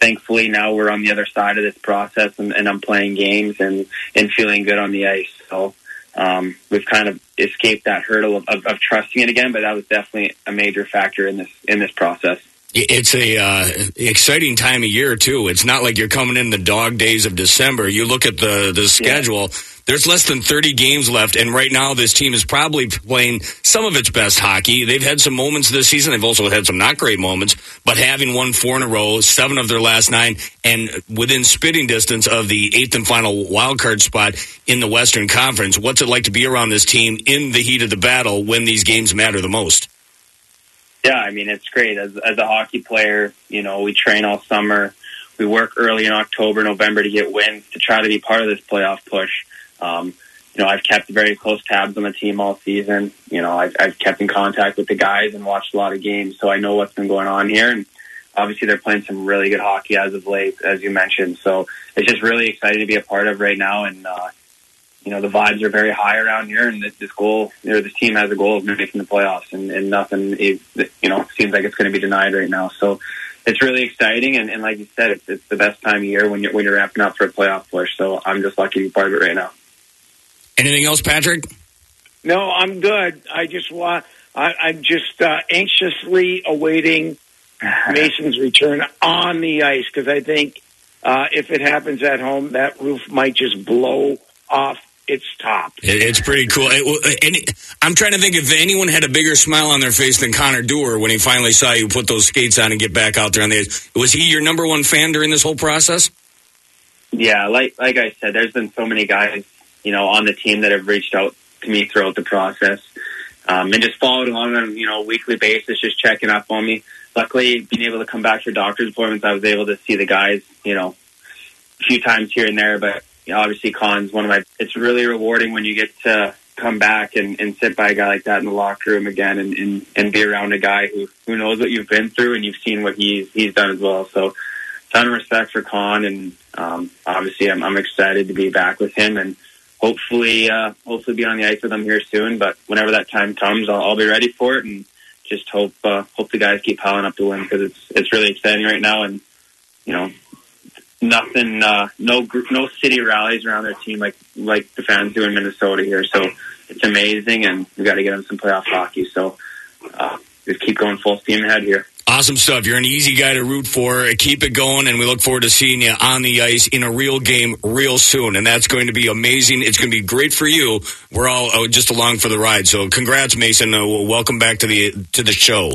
thankfully now we're on the other side of this process, and, and I'm playing games and and feeling good on the ice. So um, we've kind of escaped that hurdle of, of, of trusting it again, but that was definitely a major factor in this in this process. It's a uh, exciting time of year too. It's not like you're coming in the dog days of December. You look at the the schedule. Yeah. There's less than 30 games left, and right now this team is probably playing some of its best hockey. They've had some moments this season. They've also had some not great moments, but having won four in a row, seven of their last nine, and within spitting distance of the eighth and final wild card spot in the Western Conference. What's it like to be around this team in the heat of the battle when these games matter the most? Yeah, I mean it's great as as a hockey player. You know, we train all summer. We work early in October, November to get wins to try to be part of this playoff push. Um, you know, I've kept very close tabs on the team all season. You know, I've, I've kept in contact with the guys and watched a lot of games, so I know what's been going on here. And obviously, they're playing some really good hockey as of late, as you mentioned. So it's just really exciting to be a part of right now. And uh, you know, the vibes are very high around here, and this, this goal, you know, this team has a goal of making the playoffs, and, and nothing, is, you know, seems like it's going to be denied right now. So it's really exciting, and, and like you said, it's, it's the best time of year when you're when you're ramping up for a playoff push. So I'm just lucky to be part of it right now. Anything else, Patrick? No, I'm good. I just want. I, I'm just uh, anxiously awaiting Mason's return on the ice because I think uh, if it happens at home, that roof might just blow off its top. It's pretty cool. And I'm trying to think if anyone had a bigger smile on their face than Connor Dewar when he finally saw you put those skates on and get back out there on the ice. Was he your number one fan during this whole process? Yeah, like like I said, there's been so many guys you know, on the team that have reached out to me throughout the process. Um, and just followed along on, you know, a weekly basis, just checking up on me. Luckily, being able to come back for doctor's appointments, I was able to see the guys, you know, a few times here and there. But you know, obviously, Con's one of my. It's really rewarding when you get to come back and, and sit by a guy like that in the locker room again, and, and, and be around a guy who who knows what you've been through and you've seen what he's he's done as well. So, ton of respect for Con, and um, obviously, I'm, I'm excited to be back with him and hopefully, uh, hopefully be on the ice with them here soon. But whenever that time comes, I'll, I'll be ready for it, and just hope uh, hope the guys keep piling up the win because it's it's really exciting right now, and you know. Nothing, uh, no group, no city rallies around their team like like the fans do in Minnesota here. So it's amazing, and we got to get them some playoff hockey. So uh, just keep going full steam ahead here. Awesome stuff. You're an easy guy to root for. Keep it going, and we look forward to seeing you on the ice in a real game real soon. And that's going to be amazing. It's going to be great for you. We're all uh, just along for the ride. So, congrats, Mason. Uh, welcome back to the to the show.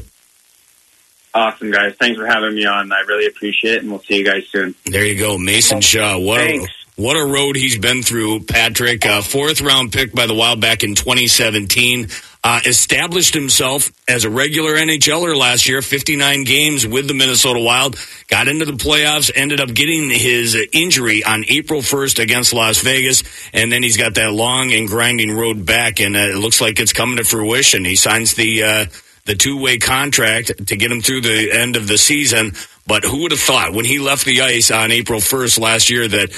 Awesome, guys. Thanks for having me on. I really appreciate it, and we'll see you guys soon. There you go, Mason Shaw. What Thanks. a what a road he's been through, Patrick. Uh, fourth round pick by the Wild back in 2017. Uh, established himself as a regular NHLer last year, 59 games with the Minnesota Wild. Got into the playoffs, ended up getting his injury on April 1st against Las Vegas, and then he's got that long and grinding road back, and uh, it looks like it's coming to fruition. He signs the uh, the two way contract to get him through the end of the season. But who would have thought when he left the ice on April 1st last year that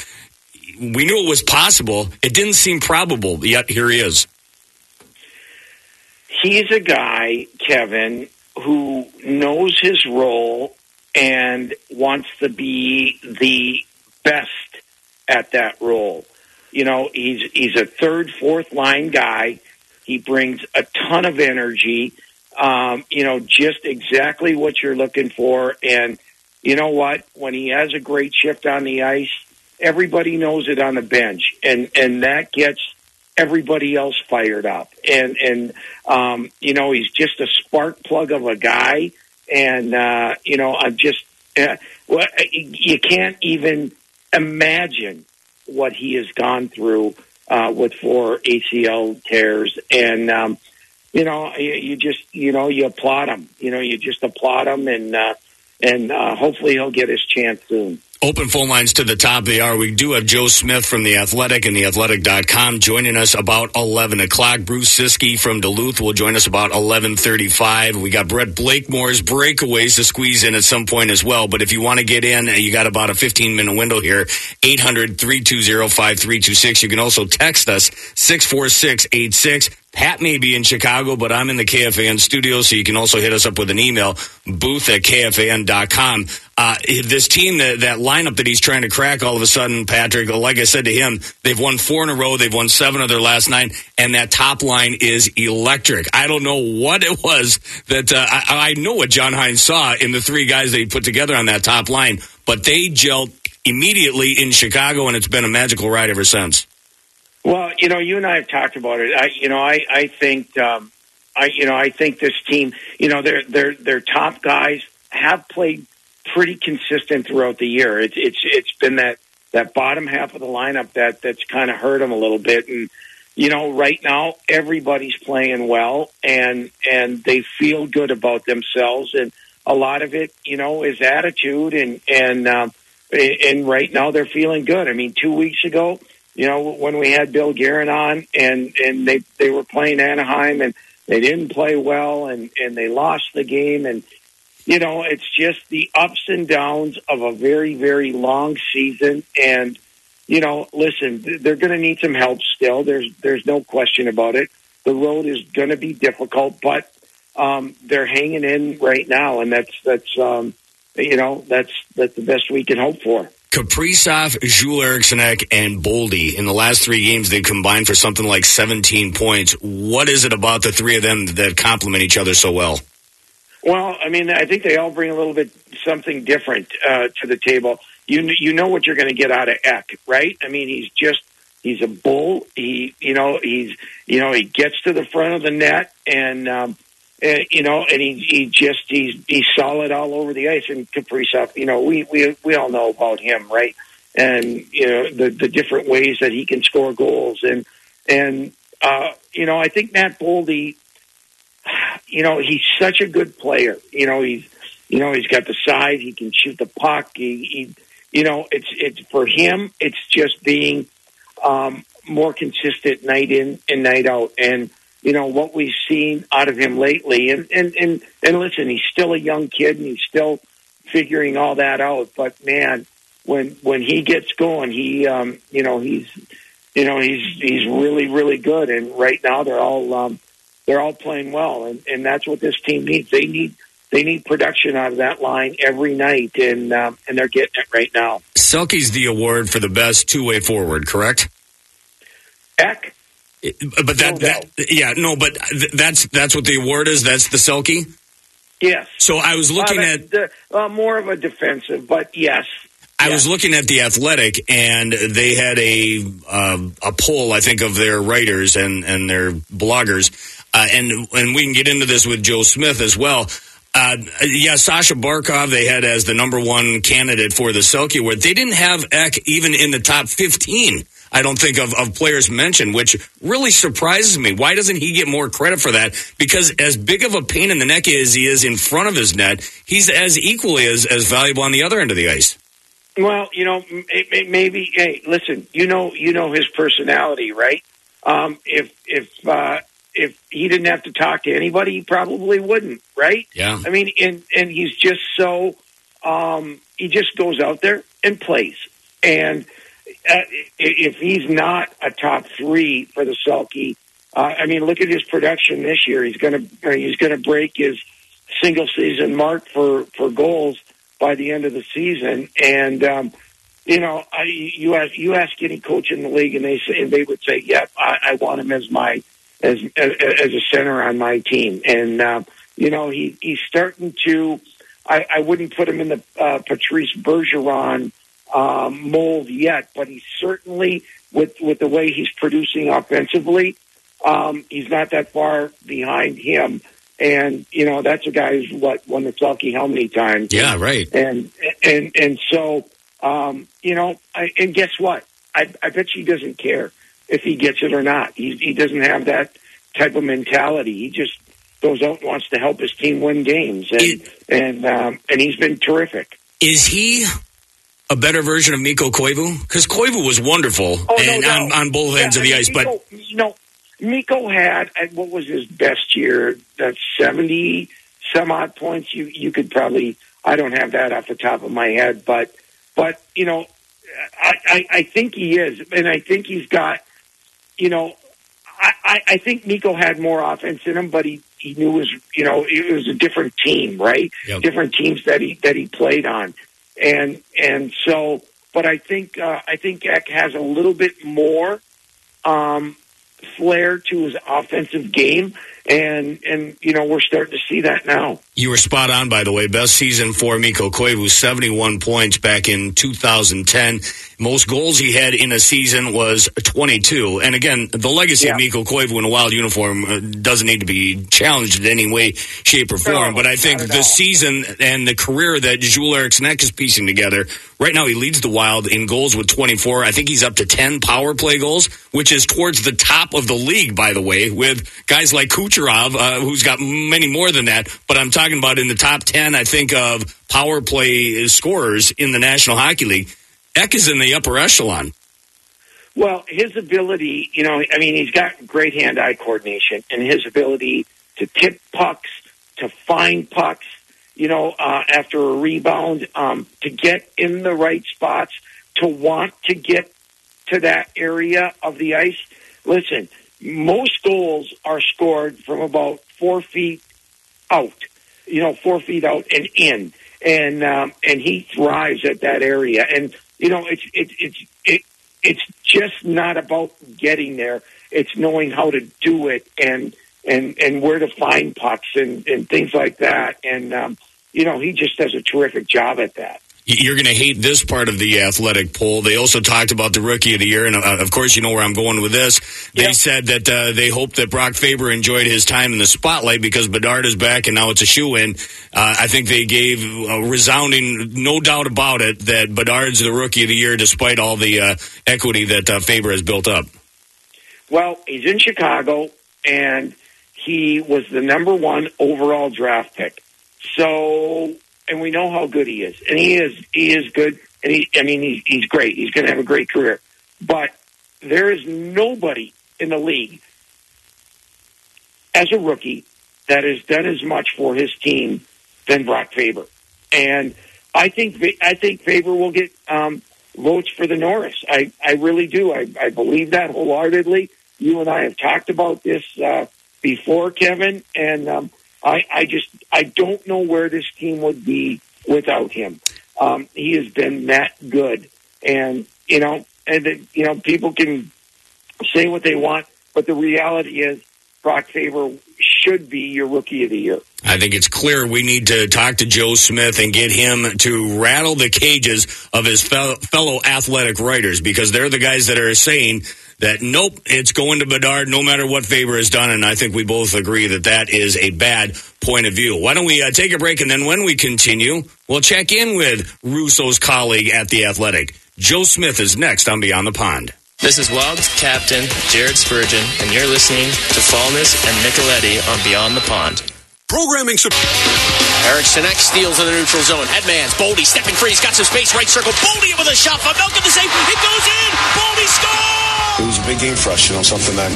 we knew it was possible. It didn't seem probable, yet here he is. He's a guy, Kevin, who knows his role and wants to be the best at that role. You know, he's he's a third, fourth line guy. He brings a ton of energy. Um, you know, just exactly what you're looking for. And you know what? When he has a great shift on the ice, everybody knows it on the bench, and and that gets everybody else fired up. And and um, you know he's just a spark plug of a guy, and uh, you know I'm just uh, well, you can't even imagine what he has gone through uh, with four ACL tears, and um, you know you, you just you know you applaud him. You know you just applaud him, and uh, and uh, hopefully he'll get his chance soon. Open phone lines to the top of the hour. We do have Joe Smith from The Athletic and TheAthletic.com joining us about 11 o'clock. Bruce Ciskie from Duluth will join us about 11.35. We got Brett Blakemore's breakaways to squeeze in at some point as well. But if you want to get in, you got about a 15-minute window here. 800-320-5326. You can also text us 64686. Pat may be in Chicago, but I'm in the KFAN studio, so you can also hit us up with an email, booth at KFAN.com. Uh, this team, that, that lineup that he's trying to crack all of a sudden, Patrick, like I said to him, they've won four in a row. They've won seven of their last nine, and that top line is electric. I don't know what it was that uh, I, I know what John Hynes saw in the three guys he put together on that top line, but they gelled immediately in Chicago, and it's been a magical ride ever since. Well, you know, you and I have talked about it. I, you know, I, I think, um, I, you know, I think this team, you know, their their their top guys have played pretty consistent throughout the year. It's it's it's been that that bottom half of the lineup that that's kind of hurt them a little bit. And you know, right now everybody's playing well, and and they feel good about themselves, and a lot of it, you know, is attitude, and and um, and right now they're feeling good. I mean, two weeks ago you know, when we had Bill Guerin on and, and they, they were playing Anaheim and they didn't play well and, and they lost the game. And, you know, it's just the ups and downs of a very, very long season. And, you know, listen, they're going to need some help still. There's, there's no question about it. The road is going to be difficult, but, um, they're hanging in right now. And that's, that's, um, you know, that's, that's the best we can hope for. Kaprizov, Joel Eriksson and Boldy. In the last three games, they combined for something like 17 points. What is it about the three of them that complement each other so well? Well, I mean, I think they all bring a little bit something different uh, to the table. You you know what you're going to get out of Ek, right? I mean, he's just he's a bull. He you know he's you know he gets to the front of the net and um, uh, you know, and he he just he's he's solid all over the ice. And Kaprizov, you know, we we we all know about him, right? And you know the the different ways that he can score goals, and and uh, you know, I think Matt Boldy, you know, he's such a good player. You know, he's you know he's got the size, he can shoot the puck. He, he you know, it's it's for him. It's just being um, more consistent night in and night out, and you know what we've seen out of him lately. And and and and listen, he's still a young kid, and he's still figuring all that out. But man, when when he gets going, he um, you know he's you know he's he's really really good. And right now they're all um, they're all playing well, and and that's what this team needs. They need they need production out of that line every night, and um, and they're getting it right now. Selke's the award for the best two way forward, correct? Ek but that, that, yeah, no, but th- that's that's what the award is. That's the Selke. Yes. So I was looking at the, uh, more of a defensive, but yes. I was looking at the Athletic, and they had a uh, a poll, I think, of their writers and and their bloggers, uh, and and we can get into this with Joe Smith as well. Uh, yeah, Sasha Barkov they had as the number one candidate for the Selke Award. They didn't have Ek even in the top fifteen. I don't think of, of players mentioned, which really surprises me. Why doesn't he get more credit for that? Because as big of a pain in the neck as he is in front of his net, he's as equally as, as valuable on the other end of the ice. Well, you know, maybe. Hey, listen, you know, you know his personality, right? Um, if if uh, if he didn't have to talk to anybody, he probably wouldn't, right? Yeah. I mean, and and he's just so um, he just goes out there and plays, and uh, if he's not a top three for the Selke, uh, I mean, look at his production this year. He's going to he's going to break his single season mark for for goals by the end of the season. And um, you know, I, you ask you ask any coach in the league, and they say and they would say, "Yep, I, I want him as my as as a center on my team." And uh, you know, he he's starting to. I, I wouldn't put him in the uh, Patrice Bergeron um, mold yet, but he's certainly with with the way he's producing offensively, um, he's not that far behind him. And you know that's a guy who's what won the Selke how many times? Yeah, right. And and and so um, you know, I, and guess what? I, I bet you he doesn't care if he gets it or not. He he doesn't have that type of mentality. He just goes out and wants to help his team win games, and and um, and he's been terrific. Is he a better version of Mikko Koivu? Because Koivu was wonderful Oh, no and on, on both ends Yeah, of the ice, but you know, Mikko had at what was his best year? That's seventy some odd points. You you could probably I don't have that off the top of my head, but but you know, I I, I think he is, and I think he's got, you know, I, I I think Mikko had more offense in him, but he he knew it was you know it was a different team, right? Yep. Different teams that he that he played on, and and so. But I think uh, I think Ek has a little bit more um, flair to his offensive game, and and you know we're starting to see that now. You were spot on, by the way. Best season for Mikko Koivu, 71 points back in 2010. Most goals he had in a season was 22. And again, the legacy of Mikko Koivu in a wild uniform uh, doesn't need to be challenged in any way, shape, or form. No, but I think the season and the career that Joel Eriksson Ek is piecing together, right now he leads the wild in goals with 24. I think he's up to 10 power play goals, which is towards the top of the league, by the way, with guys like Kucherov, uh, who's got many more than that. But I'm talking about in the top 10, I think, of power play scorers in the National Hockey League. Ek is in the upper echelon. Well, his ability, you know, I mean, he's got great hand-eye coordination, and his ability to tip pucks, to find pucks, you know, uh, after a rebound, um, to get in the right spots, to want to get to that area of the ice. Listen, most goals are scored from about four feet out, you know, four feet out and in, and um, and he thrives at that area. And you know, it's it's it's it, it's just not about getting there. It's knowing how to do it and and and where to find pucks and and things like that. And um, you know, he just does a terrific job at that. You're going to hate this part of the athletic poll. They also talked about the rookie of the year, and uh, of course, you know where I'm going with this. They said that uh, they hope that Brock Faber enjoyed his time in the spotlight because Bedard is back, and now it's a shoe in. Uh, I think they gave a resounding, no doubt about it, that Bedard's the rookie of the year, despite all the uh, equity that uh, Faber has built up. Well, he's in Chicago, and he was the number one overall draft pick. So, and we know how good he is, and he is he is good, and he I mean he's he's great. He's going to have a great career, but there is nobody in the league as a rookie that has done as much for his team than Brock Faber, and I think I think Faber will get um, votes for the Norris. I I really do. I I believe that wholeheartedly. You and I have talked about this uh, before, Kevin, and um, I I just I don't know where this team would be without him. Um, he has been that good, and you know, and then, you know, people can say what they want, but the reality is, Brock Faber should be your rookie of the year. I think it's clear we need to talk to Joe Smith and get him to rattle the cages of his fellow athletic writers because they're the guys that are saying that nope, it's going to Bedard no matter what Faber has done. And I think we both agree that that is a bad point of view. Why don't we uh, take a break and then when we continue, we'll check in with Russo's colleague at The Athletic. Joe Smith is next on Beyond the Pond. This is Wild Captain Jared Spurgeon, and you're listening to Falness and Micheletti on Beyond the Pond. Programming support. Eriksson Ek steals in the neutral zone. Headman's Boldy stepping free. He's got some space. Right circle. Boldy with a shot. Vejmelka the save. It goes in. Boldy scores. It was a big game for us, you know, something that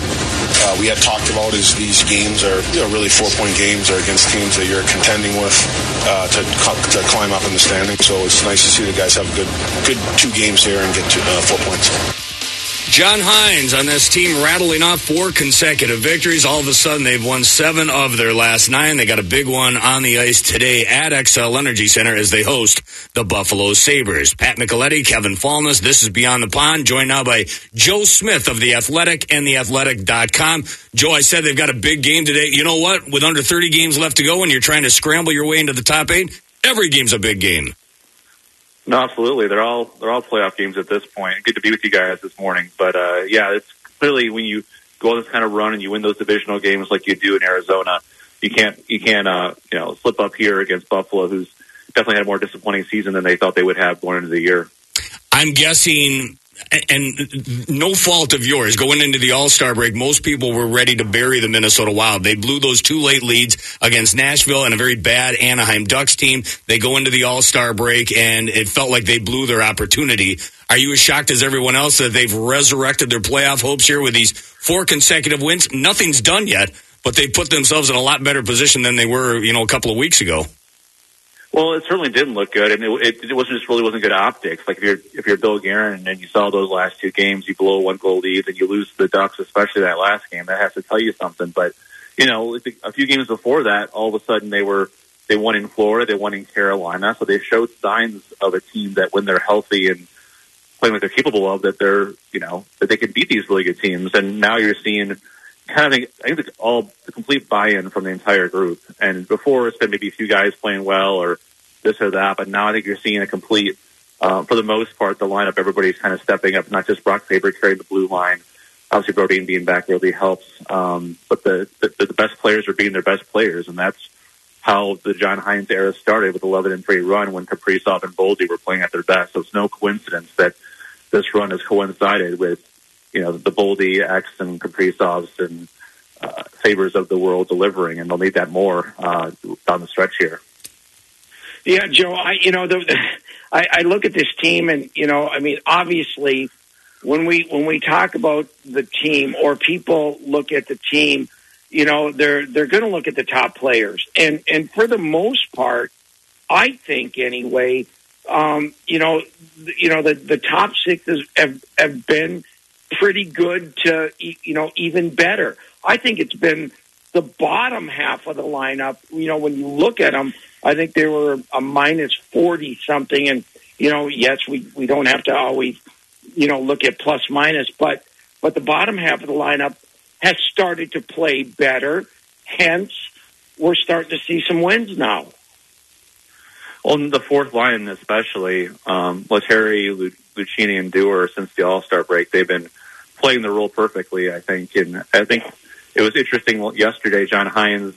uh, we had talked about is these games are, you know, really four-point games are against teams that you're contending with uh, to, cu- to climb up in the standings. So it's nice to see the guys have a good, good two games here and get to uh, four points. John Hynes on this team rattling off four consecutive victories. All of a sudden, they've won seven of their last nine. They got a big one on the ice today at Xcel Energy Center as they host the Buffalo Sabres. Pat Micheletti, Kevin Falness. This is Beyond the Pond, joined now by Joe Smith of The Athletic and TheAthletic.com. Joe, I said they've got a big game today. You know what? With under 30 games left to go and you're trying to scramble your way into the top eight, every game's a big game. No, absolutely. They're all they're all playoff games at this point. Good to be with you guys this morning. But uh, yeah, it's clearly when you go on this kind of run and you win those divisional games like you do in Arizona, you can't you can't uh, you know slip up here against Buffalo, who's definitely had a more disappointing season than they thought they would have going into the year. I'm guessing and no fault of yours. Going into the All Star break, most people were ready to bury the Minnesota Wild. They blew those two late leads against Nashville and a very bad Anaheim Ducks team. They go into the All Star break, and it felt like they blew their opportunity. Are you as shocked as everyone else that they've resurrected their playoff hopes here with these four consecutive wins? Nothing's done yet, but they put themselves in a lot better position than they were, you know, a couple of weeks ago. Well, it certainly didn't look good, and it, it, it wasn't just really wasn't good optics. Like if you're if you're Bill Guerin and you saw those last two games, you blow one goal lead and you lose the Ducks, especially that last game. That has to tell you something. But you know, a few games before that, all of a sudden they were they won in Florida, they won in Carolina, so they showed signs of a team that when they're healthy and playing what they're capable of, that they're you know that they can beat these really good teams. And now you're seeing of I think it's all the complete buy-in from the entire group. And before it's been maybe a few guys playing well or this or that, but now I think you're seeing a complete, uh, for the most part, the lineup. Everybody's kind of stepping up. Not just Brock Faber carrying the blue line. Obviously, Brodin being back really helps. Um, but the, the the best players are being their best players, and that's how the John Hynes era started with 11 and 3 run when Kaprizov and Boldy were playing at their best. So it's no coincidence that this run has coincided with you know, the Boldy X and Kaprizovs and uh, Fabers of the world delivering, and they'll need that more uh, down the stretch here. Yeah, Joe. I you know the, I, I look at this team, and you know, I mean, obviously, when we when we talk about the team, or people look at the team, you know, they're they're going to look at the top players, and and for the most part, I think anyway, um, you know, you know the the top six have have been pretty good to you know even better. I think it's been the bottom half of the lineup. You know, when you look at them, I think they were a minus forty something, and you know, yes, we we don't have to always you know look at plus minus, but but the bottom half of the lineup has started to play better. Hence, we're starting to see some wins now. On the fourth line, especially, um, Lettieri, Lucchini, and Dewar, since the All Star break, they've been playing the role perfectly, I think. And I think it was interesting yesterday, John Hynes,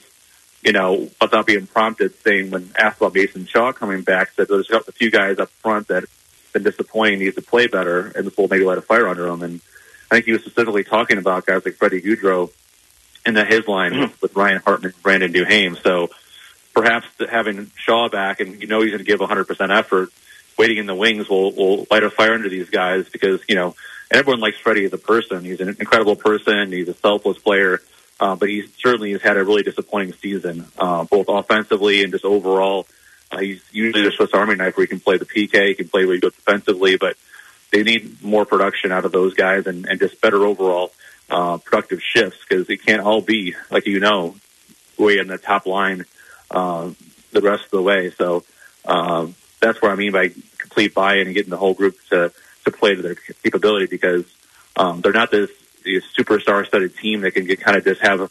you know, without being prompted, saying when asked about Mason Shaw coming back, said there's a few guys up front that have been disappointing, needs to play better, and this will maybe light a fire under them. And I think he was specifically talking about guys like Freddie Gaudreau in the his line mm-hmm. with Ryan Hartman, and Brandon Duhaime. So perhaps having Shaw back and you know he's going to give 100% effort, waiting in the wings will, will light a fire under these guys because, you know, and everyone likes Freddie as a person. He's an incredible person. He's a selfless player, uh, but he certainly has had a really disappointing season, uh, both offensively and just overall. Uh, he's usually the Swiss Army knife where he can play the PK, he can play really good defensively, but they need more production out of those guys and, and just better overall uh, productive shifts because it can't all be like you know way in the top line uh, the rest of the way. So um, that's what I mean by complete buy-in and getting the whole group to to play to their capability because um, they're not this, this superstar-studded team that can get kind of just have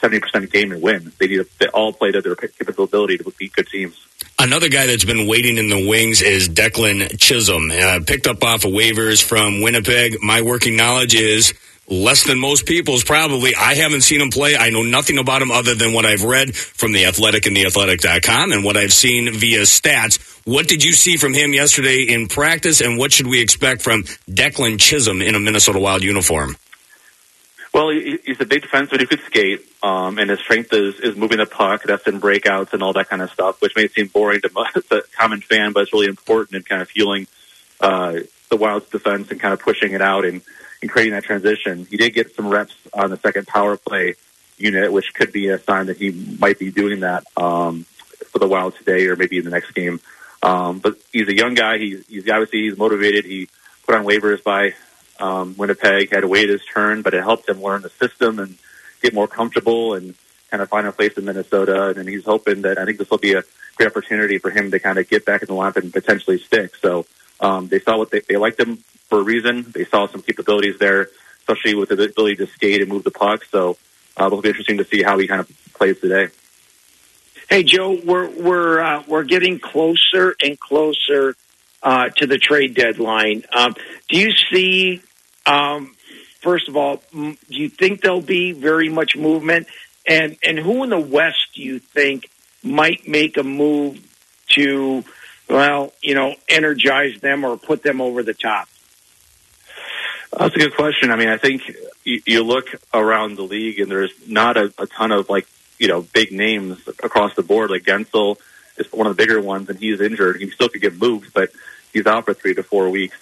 seventy percent game and win. They need to they all play to their capability to beat good teams. Another guy that's been waiting in the wings is Declan Chisholm. Uh, picked up off of waivers from Winnipeg. My working knowledge is less than most people's probably. I haven't seen him play. I know nothing about him other than what I've read from the Athletic and the Athletic.com and what I've seen via stats. What did you see from him yesterday in practice, and what should we expect from Declan Chisholm in a Minnesota Wild uniform? Well, he's a big defenseman who could skate, um, and his strength is, is moving the puck. That's in breakouts and all that kind of stuff, which may seem boring to the common fan, but it's really important in kind of fueling uh, the Wild's defense and kind of pushing it out and – and creating that transition. He did get some reps on the second power play unit, which could be a sign that he might be doing that um, for the Wild today or maybe in the next game. Um, but he's a young guy. He's, he's obviously he's motivated. He put on waivers by um, Winnipeg, had to wait his turn, but it helped him learn the system and get more comfortable and kind of find a place in Minnesota. And he's hoping that I think this will be a great opportunity for him to kind of get back in the lineup and potentially stick. So um, they saw what they, they liked him for a reason. They saw some capabilities there, especially with the ability to skate and move the puck. So uh, it'll be interesting to see how he kind of plays today. Hey Joe, we're we're uh, we're getting closer and closer uh, to the trade deadline. Um, do you see? Um, first of all, do you think there'll be very much movement? And and who in the West do you think might make a move to, well, you know, energize them or put them over the top? That's a good question. I mean, I think you, you look around the league and there's not a, a ton of like, you know, big names across the board. Like Guentzel is one of the bigger ones and he's injured. He still could get moved, but he's out for three to four weeks.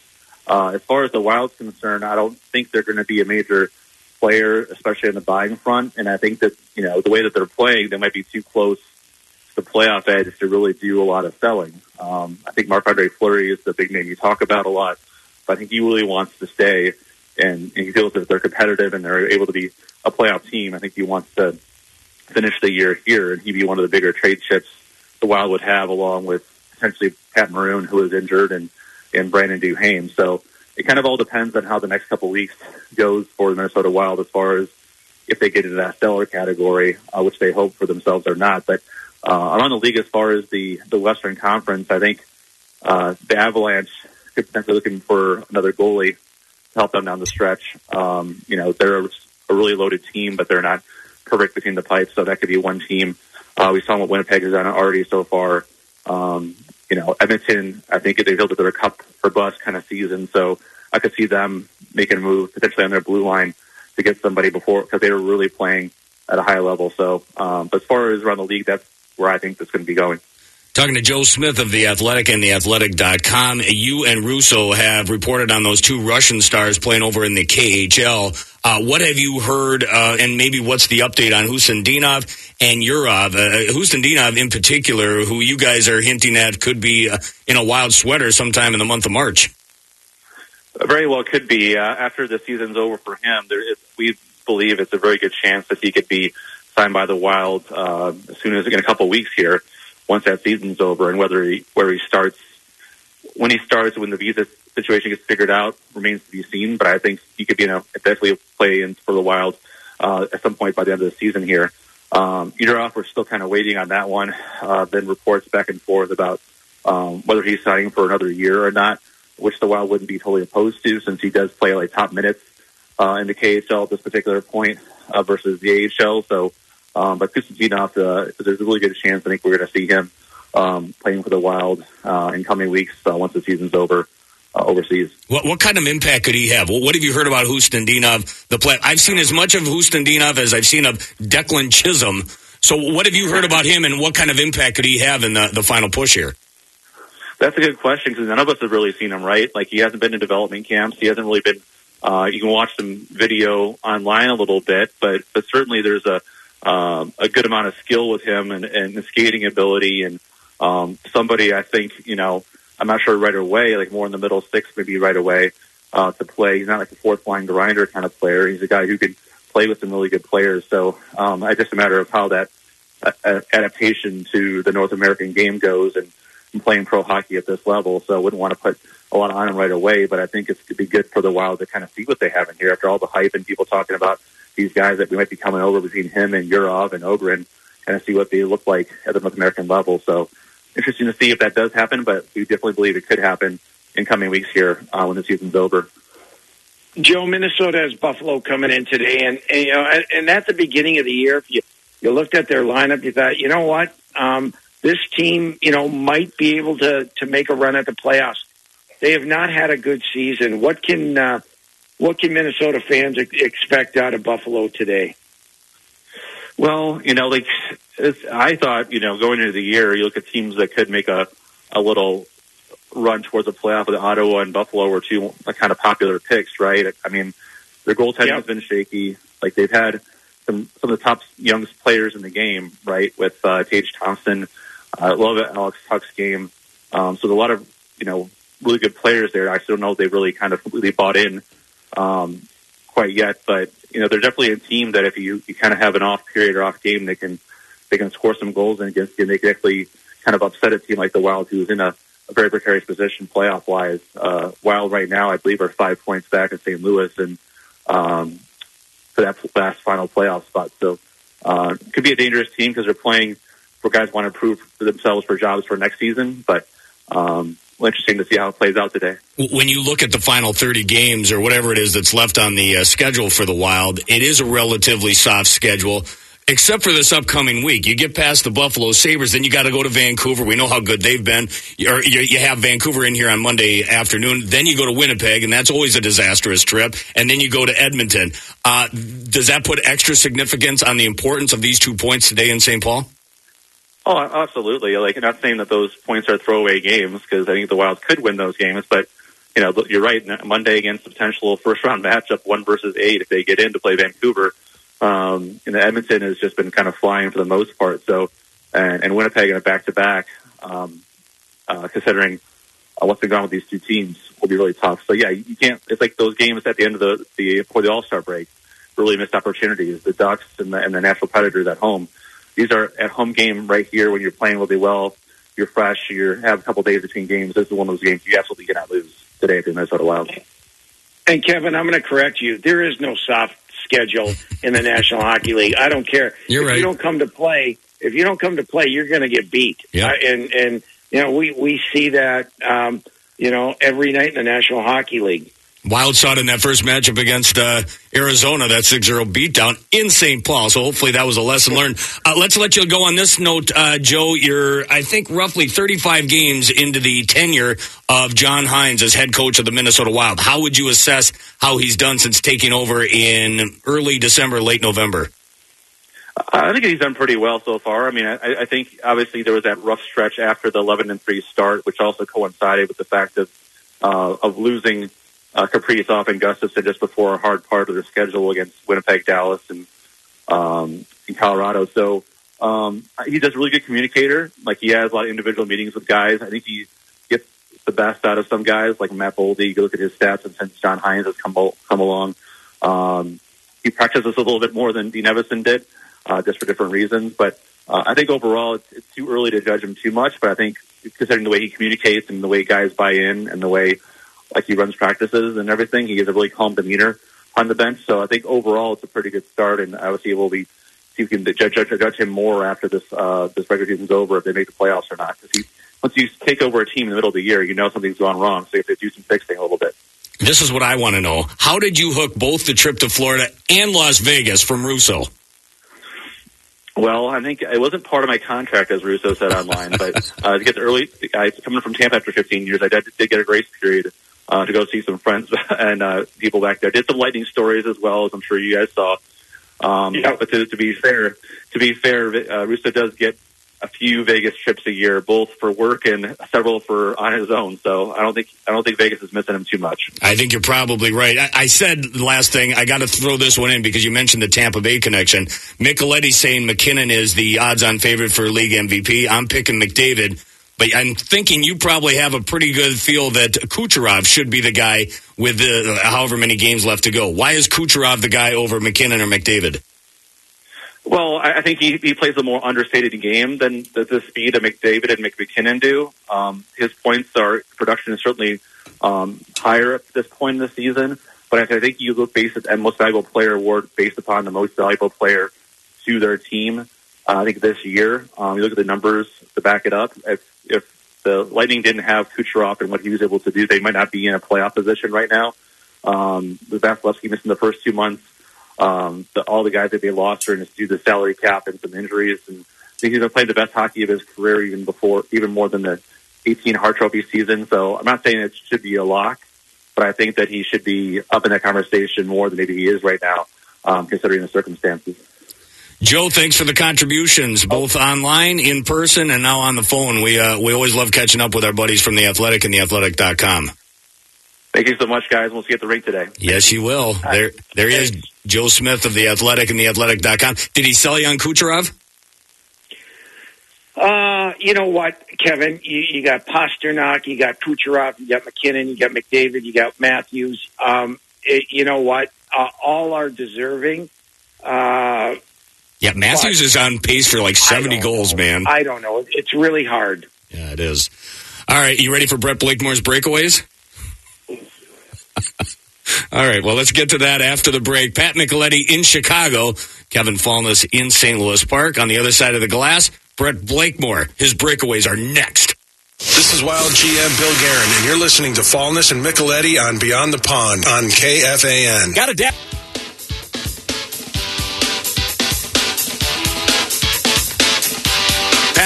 Uh, as far as the Wild's concerned, I don't think they're going to be a major player, especially in the buying front. And I think that, you know, the way that they're playing, they might be too close to the playoff edge to really do a lot of selling. Um, I think Marc Andre Fleury is the big name you talk about a lot, but I think he really wants to stay and, he feels that they're competitive and they're able to be a playoff team, I think he wants to finish the year here and he'd be one of the bigger trade chips the Wild would have along with potentially Pat Maroon, who is injured, and, and Brandon Duhaime. So it kind of all depends on how the next couple weeks goes for the Minnesota Wild as far as if they get into that stellar category, uh, which they hope for themselves or not. But uh, around the league, as far as the, the Western Conference, I think uh, the Avalanche could potentially looking for another goalie to help them down the stretch. Um, you know, they're a really loaded team, but they're not perfect between the pipes, so that could be one team. Uh, we saw what Winnipeg has done already so far. Um, you know, Edmonton, I think they feel that they're a cup for bust kind of season, so I could see them making a move potentially on their blue line to get somebody before because they were really playing at a high level. So, um, but as far as around the league, that's where I think that's going to be going. Talking to Joe Smith of The Athletic and TheAthletic.com, you and Russo have reported on those two Russian stars playing over in the KHL. Uh, what have you heard, uh, and maybe what's the update on Khusnutdinov and Yurov? Uh, Khusnutdinov in particular, who you guys are hinting at could be uh, in a wild sweater sometime in the month of March. Very well could be. Uh, after the season's over for him, there is, we believe it's a very good chance that he could be signed by the Wild uh, as soon as in a couple weeks here once that season's over and whether he, where he starts, when he starts, when the visa situation gets figured out remains to be seen. But I think he could be in a, definitely play in for the Wild uh, at some point by the end of the season here. Um, Yurov, we're still kind of waiting on that one. Uh, then reports back and forth about um, whether he's signing for another year or not, which the Wild wouldn't be totally opposed to since he does play like top minutes uh, in the KHL at this particular point uh, versus the AHL. So um, but Khusnutdinov, uh, there's a really good chance I think we're going to see him um, playing for the Wild uh, in coming weeks uh, once the season's over. Uh, overseas. What, what kind of impact could he have? what have you heard about Khusnutdinov? The play I've seen as much of Khusnutdinov as I've seen of Declan Chisholm. So, what have you heard about him, and what kind of impact could he have in the, the final push here? That's a good question because none of us have really seen him. Right? Like he hasn't been in development camps. He hasn't really been. Uh, you can watch some video online a little bit, but but certainly there's a um, a good amount of skill with him and, and the skating ability and um, somebody I think, you know, I'm not sure right away, like more in the middle six, maybe right away uh, to play. He's not like a fourth line grinder kind of player. He's a guy who can play with some really good players. So um, it's just a matter of how that uh, adaptation to the North American game goes and, and playing pro hockey at this level. So I wouldn't want to put a lot on him right away, but I think it's to be good for the Wild to kind of see what they have in here after all the hype and people talking about these guys that we might be coming over between him and Yurov and Ohgren, kind of see what they look like at the North American level. So interesting to see if that does happen, but we definitely believe it could happen in coming weeks here uh, when the season's over. Joe, Minnesota has Buffalo coming in today, and, and you know, and, and at the beginning of the year, if you you looked at their lineup, you thought, you know what, um, this team, you know, might be able to to make a run at the playoffs. They have not had a good season. What can uh, what can Minnesota fans expect out of Buffalo today? Well, you know, like I thought, you know, going into the year, you look at teams that could make a a little run towards a playoff. With Ottawa and Buffalo were two kind of popular picks, right? I mean, their goaltending yep. has been shaky. Like they've had some some of the top youngest players in the game, right? With uh, Tage Thompson, I uh, love it, Alex Tuch's game. Um, so there's a lot of you know really good players there. I still don't know if they've really kind of completely bought in um, quite yet, but you know they're definitely a team that if you, you kind of have an off period or off game, they can they can score some goals and against and they can actually kind of upset a team like the Wild, who's in a, a very precarious position playoff wise. Uh, Wild right now, I believe, are five points back at St. Louis, and um, for that last final playoff spot. So uh, could be a dangerous team because they're playing for guys want to prove themselves for jobs for next season, but um, well, interesting to see how it plays out today. When you look at the final 30 games or whatever it is that's left on the uh, schedule for the Wild, it is a relatively soft schedule. except for this upcoming week. You get past the Buffalo Sabres, then you got to go to Vancouver. We know how good they've been. You, you have Vancouver in here on Monday afternoon. Then you go to Winnipeg, and that's always a disastrous trip. And then you go to Edmonton. Uh, does that put extra significance on the importance of these two points today in St. Paul? Oh, absolutely. Like, not saying that those points are throwaway games because I think the Wild could win those games, but you know, you're right. Monday against a potential first round matchup, one versus eight, if they get in to play Vancouver, um, and Edmonton has just been kind of flying for the most part. So, and, and Winnipeg in a back to back, considering uh, what's been going on with these two teams, will be really tough. So, yeah, you can't. It's like those games at the end of the the before the All Star break, really missed opportunities. The Ducks and the, and the Nashville Predators at home. These are at home game right here when you're playing really well. You're fresh. You have a couple days between games. This is one of those games you absolutely cannot lose today at the Minnesota Wild. And Kevin, I'm going to correct you. There is no soft schedule in the National Hockey League. I don't care. You're if right. you don't come to play, if you don't come to play, you're going to get beat. Yeah. Uh, and and you know we we see that um, you know every night in the National Hockey League. Wild shot in that first matchup against uh, Arizona, that 6-0 beatdown in St. Paul. So hopefully that was a lesson learned. Uh, let's let you go on this note, uh, Joe. You're, I think, roughly 35 games into the tenure of John Hynes as head coach of the Minnesota Wild. How would you assess how he's done since taking over in early December, late November? I think he's done pretty well so far. I mean, I, I think obviously there was that rough stretch after the 11 and three start, which also coincided with the fact of uh, of losing uh, Kaprizov and Gustavsson just before a hard part of their schedule against Winnipeg, Dallas, and um, in Colorado. So um, he's just a really good communicator. Like he has a lot of individual meetings with guys. I think he gets the best out of some guys, like Matt Boldy. You look at his stats, and since John Hynes has come come along, um, he practices a little bit more than Dean Evason did, uh, just for different reasons. But uh, I think overall, it's, it's too early to judge him too much. But I think considering the way he communicates and the way guys buy in and the way like he runs practices and everything. He has a really calm demeanor on the bench. So I think overall it's a pretty good start, and obviously we'll be see if we can judge, judge, judge him more after this uh, this regular season's over if they make the playoffs or not. Because once you take over a team in the middle of the year, you know something's gone wrong, so you have to do some fixing a little bit. This is what I want to know. How did you hook both the trip to Florida and Las Vegas from Russo? Well, I think it wasn't part of my contract, as Russo said online, but uh, to get the early, I coming from Tampa after 15 years, I did, did get a grace period uh, to go see some friends and uh, people back there. Did some lightning stories as well, as I'm sure you guys saw. Um, Yeah. But to, to be fair, to be fair, uh, Russo does get a few Vegas trips a year, both for work and several for on his own. So I don't think I don't think Vegas is missing him too much. I think you're probably right. I, I said the last thing, I got to throw this one in because you mentioned the Tampa Bay connection. Micheletti saying MacKinnon is the odds on favorite for league MVP. I'm picking McDavid. But I'm thinking you probably have a pretty good feel that Kucherov should be the guy with the, however many games left to go. Why is Kucherov the guy over MacKinnon or McDavid? Well, I think he, he plays a more understated game than the, the speed that McDavid and MacKinnon do. Um, his points are production is certainly um, higher at this point in the season, but I think you look based at most valuable player award based upon the most valuable player to their team. Uh, I think this year, um, you look at the numbers to back it up. If if the Lightning didn't have Kucherov and what he was able to do, they might not be in a playoff position right now. Um, with Vasilevskiy missing the first two months, um, the, all the guys that they lost are due to the salary cap and some injuries. And I think he's been playing the best hockey of his career, even before, even more than the 18 Hart Trophy season. So I'm not saying it should be a lock, but I think that he should be up in that conversation more than maybe he is right now, um, considering the circumstances. Joe, thanks for the contributions, both online, in person, and now on the phone. We uh, we always love catching up with our buddies from the Athletic and theathletic.com. Thank you so much, guys. We'll see you at the rink today. Yes, you will. There, there he is, Joe Smith of the Athletic and theathletic.com. Did he sell you on Kucherov? Uh, you know what, Kevin? You, you got Pastrnak, you got Kucherov, you got MacKinnon, you got McDavid, you got Matthews. Um, it, you know what? Uh, all are deserving. Uh, Yeah, Matthews is on pace for like 70 goals, man. I don't know. It's really hard. Yeah, it is. All right, you ready for Brett Blakemore's breakaways? All right, well, let's get to that after the break. Pat Micheletti in Chicago, Kevin Falness in St. Louis Park. On the other side of the glass, Brett Blakemore. His breakaways are next. This is Wild GM Bill Guerin, and you're listening to Fallness and Micheletti on Beyond the Pond on KFAN. Got a da-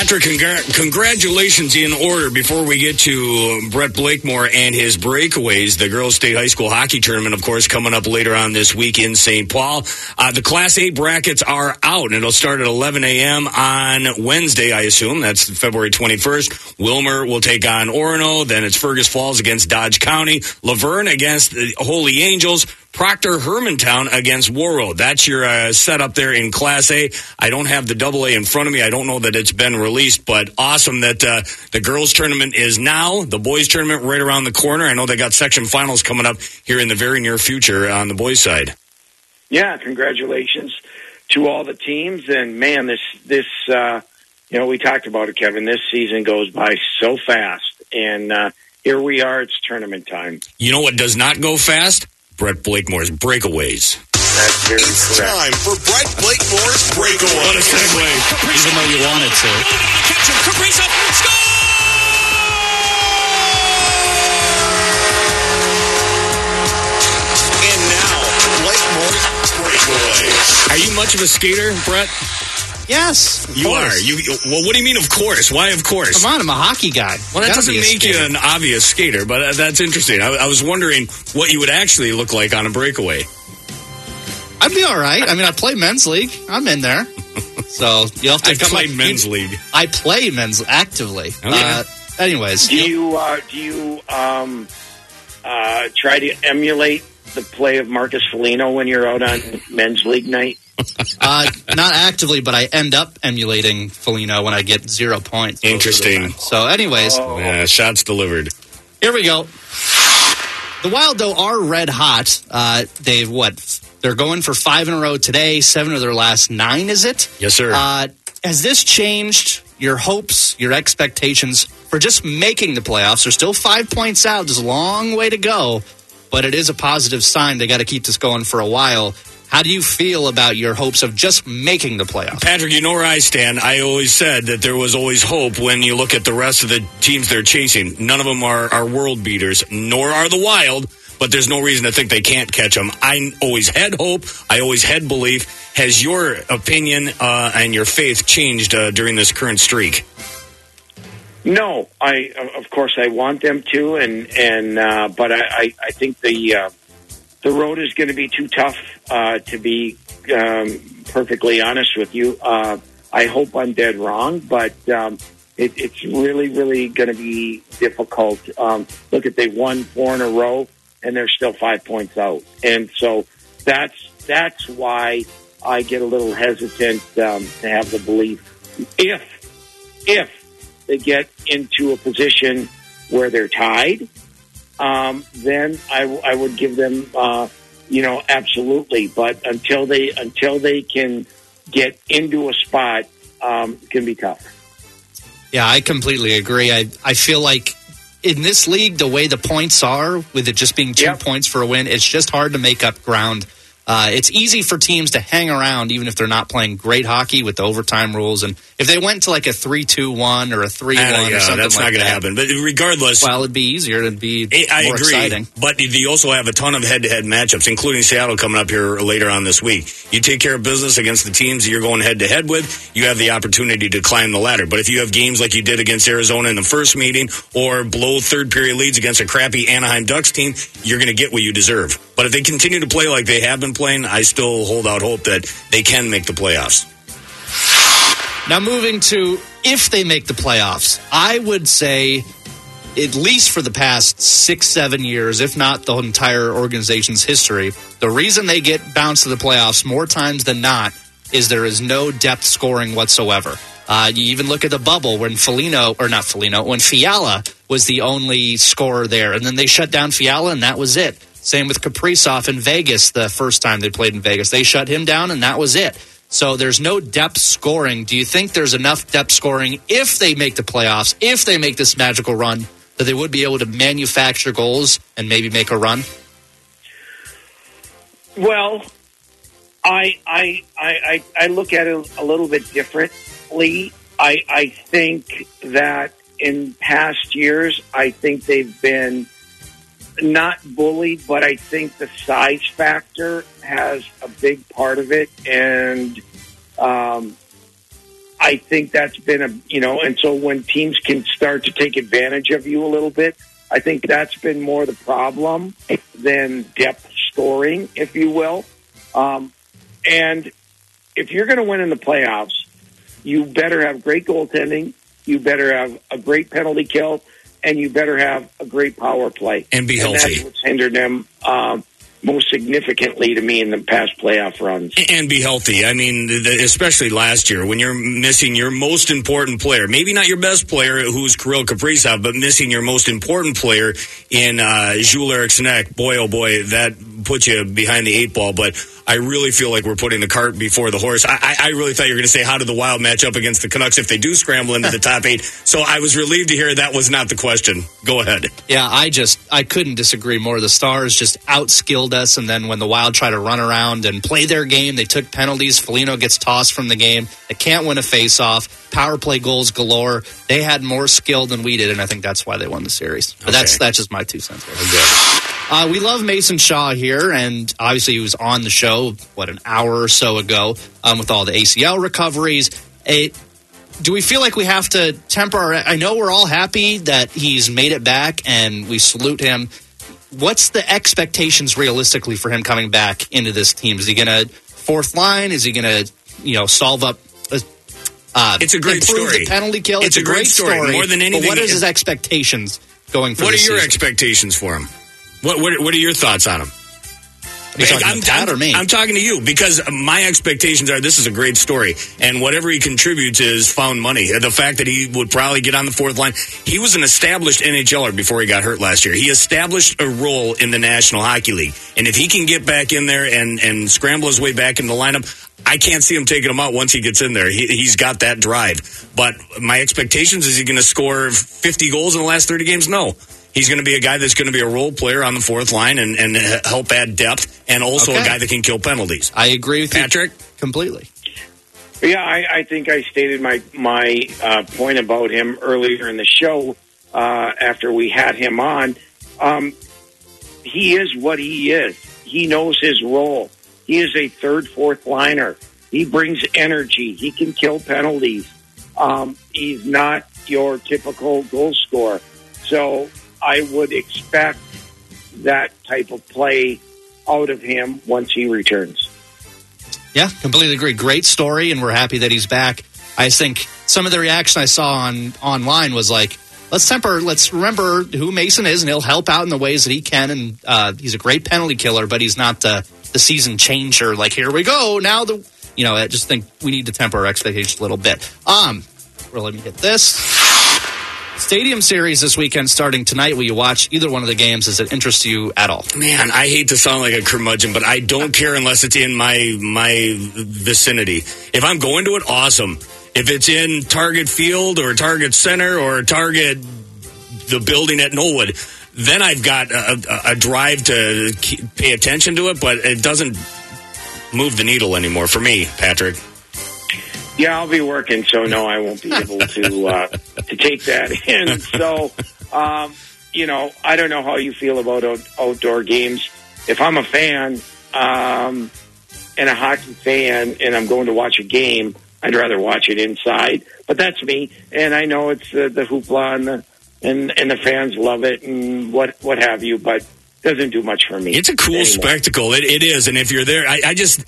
Patrick, congra- congratulations in order before we get to Brett Blakemore and his breakaways. The Girls State High School Hockey Tournament, of course, coming up later on this week in St. Paul. Uh, the Class A brackets are out, and it'll start at 11 a.m. on Wednesday, I assume. That's February 21st. Willmar will take on Orono. Then it's Fergus Falls against Dodge County. Luverne against the Holy Angels. Proctor Hermantown against Warroad. That's your uh, setup there in Class A. I don't have the double A in front of me. I don't know that it's been released, but awesome that uh, the girls tournament is now. The boys tournament right around the corner. I know they got section finals coming up here in the very near future on the boys side. Yeah, congratulations to all the teams. And man, this this uh, you know we talked about it, Kevin. This season goes by so fast, and uh, here we are. It's tournament time. You know what does not go fast? Brett Blakemore's breakaways. That's very correct. Time for Brett Blakemore's breakaway. What a segue. Even though you wanted to. Catch him. Kaprizov. Score! And now, Blakemore's breakaways. Are you much of a skater, Brett? Yes, of You course. are. You well. What do you mean? Of course. Why? Of course. Come on, I'm a hockey guy. Well, that doesn't be a make you an obvious skater, but uh, that's interesting. I, I was wondering what you would actually look like on a breakaway. I'd be all right. I mean, I play men's league. I'm in there. So you'll have to I come played up- men's league. I play men's actively. Uh, anyways, Do you uh, do you um, uh, try to emulate the play of Marcus Foligno when you're out on men's league night? Uh, not actively, but I end up emulating Foligno when I get zero points. most of the Interesting. So, anyways, Yeah, shots delivered. here we go. The Wild, though, are red hot. Uh, they've what? They're going for five in a row today. Seven of their last nine, is it? Yes, sir. Uh, has this changed your hopes, your expectations for just making the playoffs? They're still five points out. There's a long way to go, but it is a positive sign. They got to keep this going for a while. How do you feel about your hopes of just making the playoffs? Patrick, you know where I stand. I always said that there was always hope when you look at the rest of the teams they're chasing. None of them are, are world beaters, nor are the Wild, but there's no reason to think they can't catch them. I always had hope. I always had belief. Has your opinion uh, and your faith changed uh, during this current streak? No, I of course I want them to, and and uh, but I, I, I think the uh, the road is going to be too tough uh, to be um, perfectly honest with you. Uh, I hope I'm dead wrong, but um, it, it's really really going to be difficult. Um, look at they won four in a row, and they're still five points out, and so that's that's why I get a little hesitant um, to have the belief if if they get into a position where they're tied, um, then I, I would give them, uh, you know, absolutely. But until they until they can get into a spot, um, it can be tough. Yeah, I completely agree. I, I feel like in this league, the way the points are, with it just being two points for a win, it's just hard to make up ground. Uh, it's easy for teams to hang around even if they're not playing great hockey with the overtime rules. And if they went to like a 3 2 1 or a 3 1 Uh, or something that's like not going to happen. But regardless, well, it'd be easier. It'd be I more agree, exciting. but you also have a ton of head-to-head matchups, including Seattle coming up here later on this week. You take care of business against the teams that you're going head-to-head with, you have the opportunity to climb the ladder. But if you have games like you did against Arizona in the first meeting, or blow third-period leads against a crappy Anaheim Ducks team, you're going to get what you deserve. But if they continue to play like they have been playing, I still hold out hope that they can make the playoffs. Now, moving to if they make the playoffs, I would say, at least for the past six, seven years, if not the entire organization's history, the reason they get bounced to the playoffs more times than not is there is no depth scoring whatsoever. Uh, you even look at the bubble when Foligno, or not Foligno, when Fiala was the only scorer there, and then they shut down Fiala, and that was it. Same with Kaprizov in Vegas the first time they played in Vegas. They shut him down, and that was it. So there's no depth scoring. Do you think there's enough depth scoring if they make the playoffs, if they make this magical run, that they would be able to manufacture goals and maybe make a run? Well, I I I I, look at it a little bit differently. I I think that in past years, I think they've been not bullied, but I think the size factor has a big part of it, and um, I think that's been a you know, and so when teams can start to take advantage of you a little bit, I think that's been more the problem than depth scoring, if you will. Um, and if you're going to win in the playoffs, you better have great goaltending. You better have a great penalty kill, and you better have a great power play and be And healthy. that's what's hindered them um, most significantly to me in the past playoff runs. and be healthy. I mean, the, especially last year when you're missing your most important player, maybe not your best player, who's Kirill Kaprizov, but missing your most important player in uh, Joel Eriksson. Boy, oh boy, that puts you behind the eight ball. But I really feel like we're putting the cart before the horse. I, I, I really thought you were going to say, how did the Wild match up against the Canucks if they do scramble into the top eight? So I was relieved to hear that was not the question. Go ahead. Yeah, I just I couldn't disagree more. The Stars just outskilled us, and then when the Wild try to run around and play their game, they took penalties. Foligno gets tossed from the game. They can't win a face-off. Power play goals galore. They had more skill than we did, and I think that's why they won the series. But that's that's just my two cents. Uh, we love Mason Shaw here, and obviously he was on the show what an hour or so ago um, with all the ACL recoveries. It, do we feel like we have to temper? Our, I know we're all happy that he's made it back, and we salute him. What's the expectations realistically for him coming back into this team? Is he going to fourth line? Is he going to you know solve up? Uh, It's a great story. The penalty kill. It's a great story. More than anything, But what is his expectations going for? What are this your season? expectations for him? What, what What are your thoughts on him? I'm, I'm- I'm talking to you because my expectations are this is a great story, and whatever he contributes is found money. Uh, the fact that he would probably get on the fourth line, he was an established NHLer before he got hurt last year. He established a role in the National Hockey League, and if he can get back in there and and scramble his way back in the lineup. I can't see him taking him out once he gets in there. He, he's got that drive. But my expectations is he going to score 50 goals in the last 30 games? No. He's going to be a guy that's going to be a role player on the fourth line and, and help add depth, and also a guy that can kill penalties. I agree with Patrick completely. Yeah, I, I think I stated my my uh, point about him earlier in the show uh, after we had him on. Um, he is what he is. He knows his role. He is a third, fourth liner. He brings energy. He can kill penalties. Um, he's not your typical goal scorer. So I would expect that type of play out of him once he returns. Yeah, completely agree. Great story, and we're happy that he's back. I think some of the reaction I saw on online was like, let's temper, let's remember who Mason is, and he'll help out in the ways that he can. And uh, he's a great penalty killer, but he's not the the season changer. Like here we go now. The you know, I just think we need to temper our expectations a little bit. Um, well, let me hit this. Stadium series this weekend starting tonight. Will you watch either one of the games? Does it interest you at all? Man, I hate to sound like a curmudgeon, but I don't care unless it's in my my vicinity. If I'm going to it, awesome. If it's in Target Field or Target Center or Target the building at Knollwood, then I've got a, a, a drive to keep, pay attention to it, but it doesn't move the needle anymore for me, Patrick. Yeah, I'll be working, so no, I won't be able to uh, to take that in. So, um, you know, I don't know how you feel about out- outdoor games. If I'm a fan um, and a hockey fan, and I'm going to watch a game, I'd rather watch it inside. But that's me, and I know it's uh, the hoopla and the and and the fans love it and what what have you, but doesn't do much for me. It's a cool anymore. spectacle. It, it is. And if you're there, I, I just,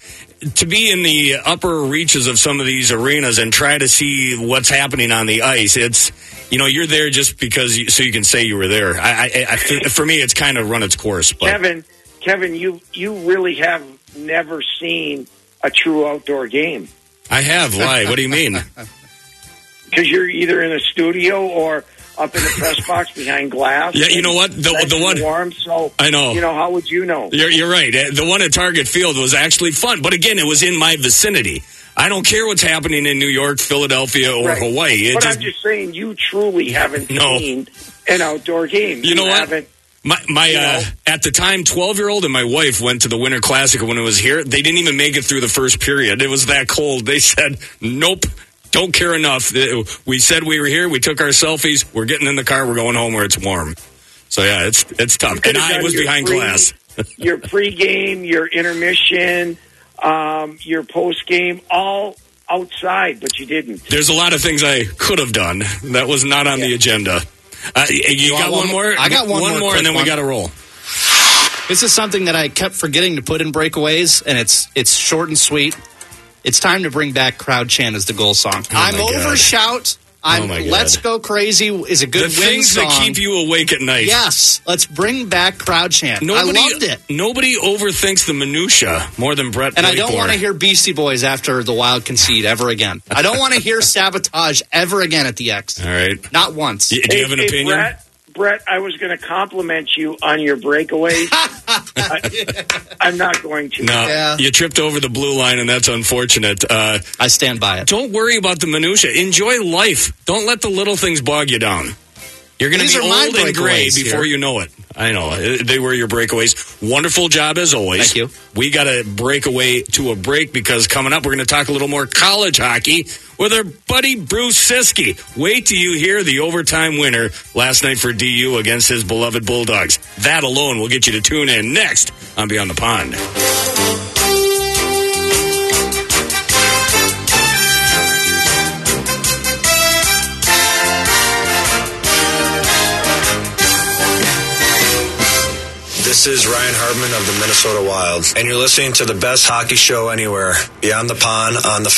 to be in the upper reaches of some of these arenas and try to see what's happening on the ice, it's, you know, you're there just because, you, so you can say you were there. I, I, I, for me, it's kind of run its course. But Kevin, Kevin, you you really have never seen a true outdoor game I have. Why? What do you mean? because you're either in a studio or up in the press box behind glass. Yeah, you know what? The- the one- warm. So I know. You know how would you know? You're, you're right. Uh, The one at Target Field was actually fun. But again, it was in my vicinity. I don't care what's happening in New York, Philadelphia, or Right. Hawaii. It but just, I'm just saying, you truly haven't No. seen an outdoor game. You know what? Haven't, My, my You uh, at the time, twelve year old and my wife went to the Winter Classic when it was here. They didn't even make it through the first period. It was that cold. They said, "Nope, don't care enough." Uh, We said we were here. We took our selfies. We're getting in the car. We're going home where it's warm. So yeah, it's it's tough. And I was behind pre- glass. your pregame, your intermission, um, your postgame, all outside, but you didn't. There's a lot of things I could have done. That was not on the agenda. Uh, you, You got want one one more? more? I got one more and quick then we got to roll. This is something that I kept forgetting to put in breakaways, and it's it's short and sweet. It's time to bring back crowd chant as the goal song. Oh I'm Oh God. over shout. I'm Oh my let's go crazy is a good the win things song. that keep you awake at night. Yes, let's bring back crowd chant. Nobody, I loved it. Nobody overthinks the minutia more than Brett. And I don't want to hear Beastie Boys after the Wild concede ever again. I don't want to hear sabotage ever again at the X. All right. Not once. Y- do you have an Hey, opinion? Brett, Brett, I was going to compliment you on your breakaways. I, am not going to. No, you tripped over the blue line, and that's unfortunate. Uh, I stand by it. Don't worry about the minutia. Enjoy life. Don't let the little things bog you down. You're going to be old and gray before here. you know it. I know Uh, they were your breakaways. Wonderful job as always. Thank you. We got to break away to a break because coming up, we're going to talk a little more college hockey with our buddy Bruce Ciskie. Wait till you hear the overtime winner last night for DU against his beloved Bulldogs. That alone will get you to tune in next on Beyond the Pond. This is Ryan Hardman of the Minnesota Wild, and you're listening to the best hockey show anywhere. Beyond the Pond on the.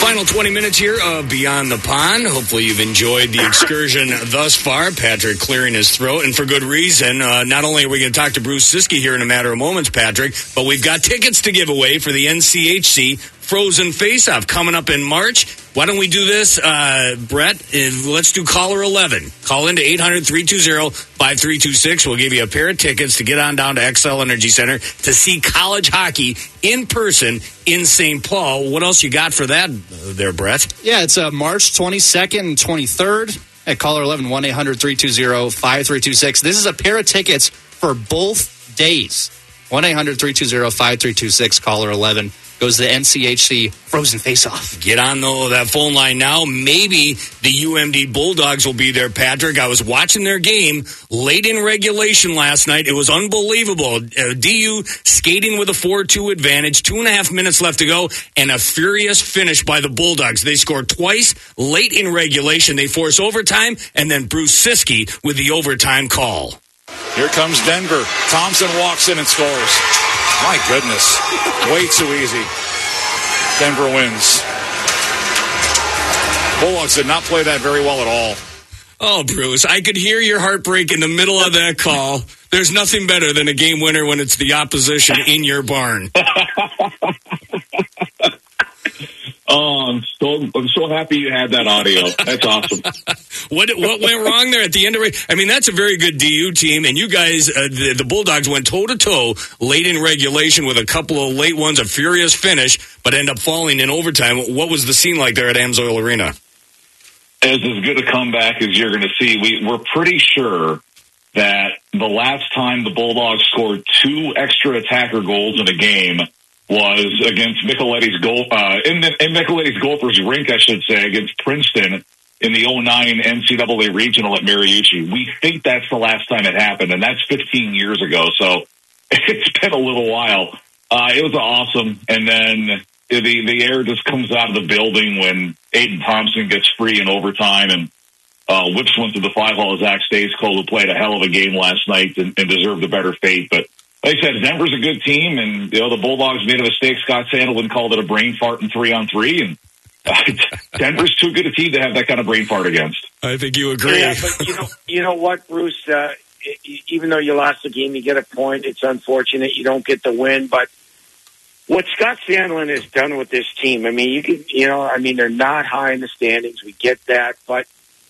Final 20 minutes here of Beyond the Pond. Hopefully, you've enjoyed the excursion thus far. Patrick clearing his throat, and for good reason. Uh, not only are we going to talk to Bruce Ciskie here in a matter of moments, Patrick, but we've got tickets to give away for the NCHC Frozen Face Off coming up in March. Why don't we do this, uh, Brett? Let's do caller 11. Call into 800 320 5326. We'll give you a pair of tickets to get on down to Xcel Energy Center to see college hockey in person in St. Paul. What else you got for that uh, there, Brett? Yeah, it's uh, March 22nd and 23rd at caller 11 1 800 320 5326. This is a pair of tickets for both days. 1 800 320 5326, caller 11 goes to the NCHC Frozen Face Off. Get on the, that phone line now. Maybe the UMD Bulldogs will be there, Patrick. I was watching their game late in regulation last night. It was unbelievable. Uh, DU skating with a 4 2 advantage, two and a half minutes left to go, and a furious finish by the Bulldogs. They scored twice late in regulation. They force overtime, and then Bruce Ciskie with the overtime call. Here comes Denver. Thompson walks in and scores. My goodness. Way too easy. Denver wins. Bulldogs did not play that very well at all. Oh, Bruce, I could hear your heartbreak in the middle of that call. There's nothing better than a game winner when it's the opposition in your barn. Oh, I'm so I'm so happy you had that audio. That's awesome. What what went wrong there at the end of it? I mean, that's a very good DU team, and you guys, uh, the, the Bulldogs went toe to toe late in regulation with a couple of late ones, a furious finish, but end up falling in overtime. What was the scene like there at Amsoil Arena? As as good a comeback as you're going to see. We we're pretty sure that the last time the Bulldogs scored two extra attacker goals in a game was against Micheletti's goal uh, in, the, in Micheletti's Gophers rink, I should say, against Princeton in the 09 NCAA regional at Mariucci. We think that's the last time it happened, and that's 15 years ago. So it's been a little while. Uh, it was awesome, and then the the air just comes out of the building when Aiden Thompson gets free in overtime and uh, whips one to the five hole. Zach Stejskal, who played a hell of a game last night and, and deserved a better fate, but. Like I said, Denver's a good team, and you know the Bulldogs made a mistake. Scott Sandelin called it a brain fart in three on three, and Denver's too good a team to have that kind of brain fart against. I think you agree. Yeah, but you know, you know what, Bruce? Uh, even though you lost the game, you get a point. It's unfortunate you don't get the win, but what Scott Sandelin has done with this team, I mean, you can, you know, I mean, they're not high in the standings. We get that, but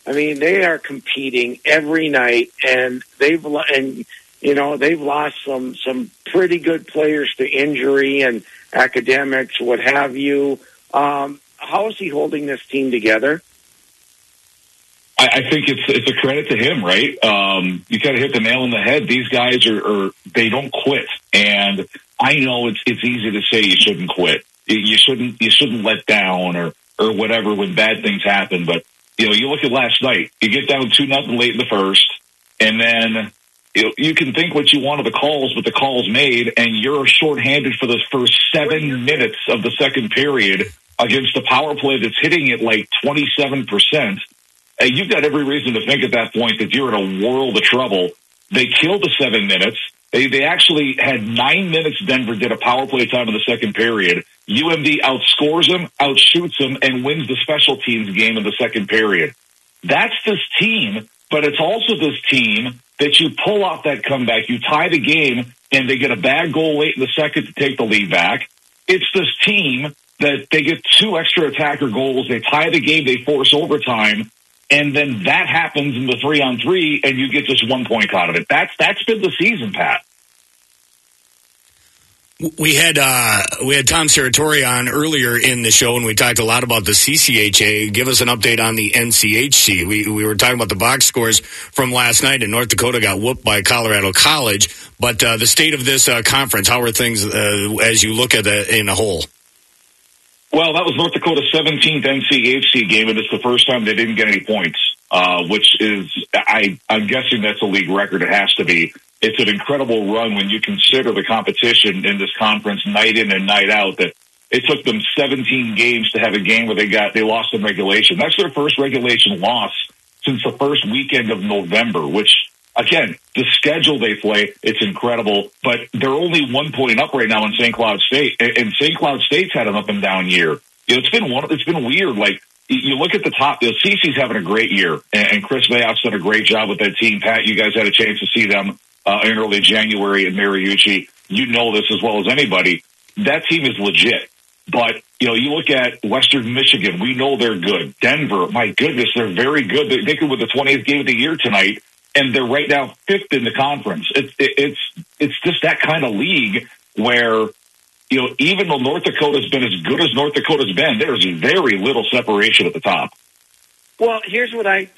I mean, they are competing every night, and they've and you know they've lost some some pretty good players to injury and academics, what have you. Um, how is he holding this team together? I, I think it's it's a credit to him, right? Um, you kind of hit the nail on the head. These guys are, are they don't quit, and I know it's it's easy to say you shouldn't quit. You- You shouldn't you shouldn't let down or or whatever when bad things happen. But you know, you look at last night. You get down two nothing late in the first, and then You, know, you can think what you want of the calls, but the calls made, and you're shorthanded for the first seven minutes of the second period against a power play that's hitting it like 27%. And you've got every reason to think at that point that you're in a world of trouble. They killed the seven minutes. They, they actually had nine minutes. Denver did a power play time in the second period. UMD outscores them, outshoots them, and wins the special teams game in the second period. That's this team, but it's also this team that you pull off that comeback, you tie the game, and they get a bad goal late in the second to take the lead back. It's this team that they get two extra attacker goals, they tie the game, they force overtime, and then that happens in the three on three, and you get just one point out of it. That's that's been the season, Pat. We had uh, we had Tom Serratore on earlier in the show, and we talked a lot about the CCHA. Give us an update on the NCHC. We we were talking about the box scores from last night, and North Dakota got whooped by Colorado College. But uh, the state of this uh, conference, how are things uh, as you look at it in a whole? Well, that was North Dakota's 17th NCHC game, and it's the first time they didn't get any points, uh, which is, I, I'm guessing that's a league record. It has to be. It's an incredible run when you consider the competition in this conference night in and night out that it took them 17 games to have a game where they got, they lost in regulation. That's their first regulation loss since the first weekend of November, which again, the schedule they play, it's incredible, but they're only one point up right now in St. Cloud State, and St. Cloud State's had an up and down year. You know, it's been one, it's been weird. Like you look at the top, know, CC's having a great year, and Kris Mayotte's done a great job with that team. Pat, you guys had a chance to see them uh, in early January in Mariucci. You know this as well as anybody. That team is legit. But, you know, you look at Western Michigan, we know they're good. Denver, my goodness, they're very good. They, they could win the 20th game of the year tonight and they're right now fifth in the conference. It's it's it's just that kind of league where you know even though North Dakota's been as good as North Dakota's been, there's very little separation at the top. Well, here's what I,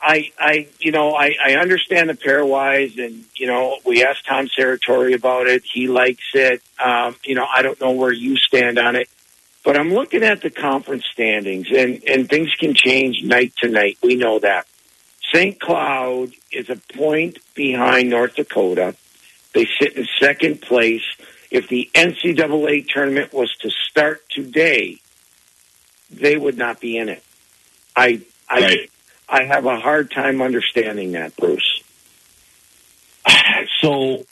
I, I, you know, I, I understand the pairwise, and you know, we asked Tom Serratore about it. He likes it. Um, you know, I don't know where you stand on it, but I'm looking at the conference standings, and and things can change night to night. We know that. St. Cloud is a point behind North Dakota. They sit in second place. If the NCAA tournament was to start today, they would not be in it. I I right. I have a hard time understanding that, Bruce. So,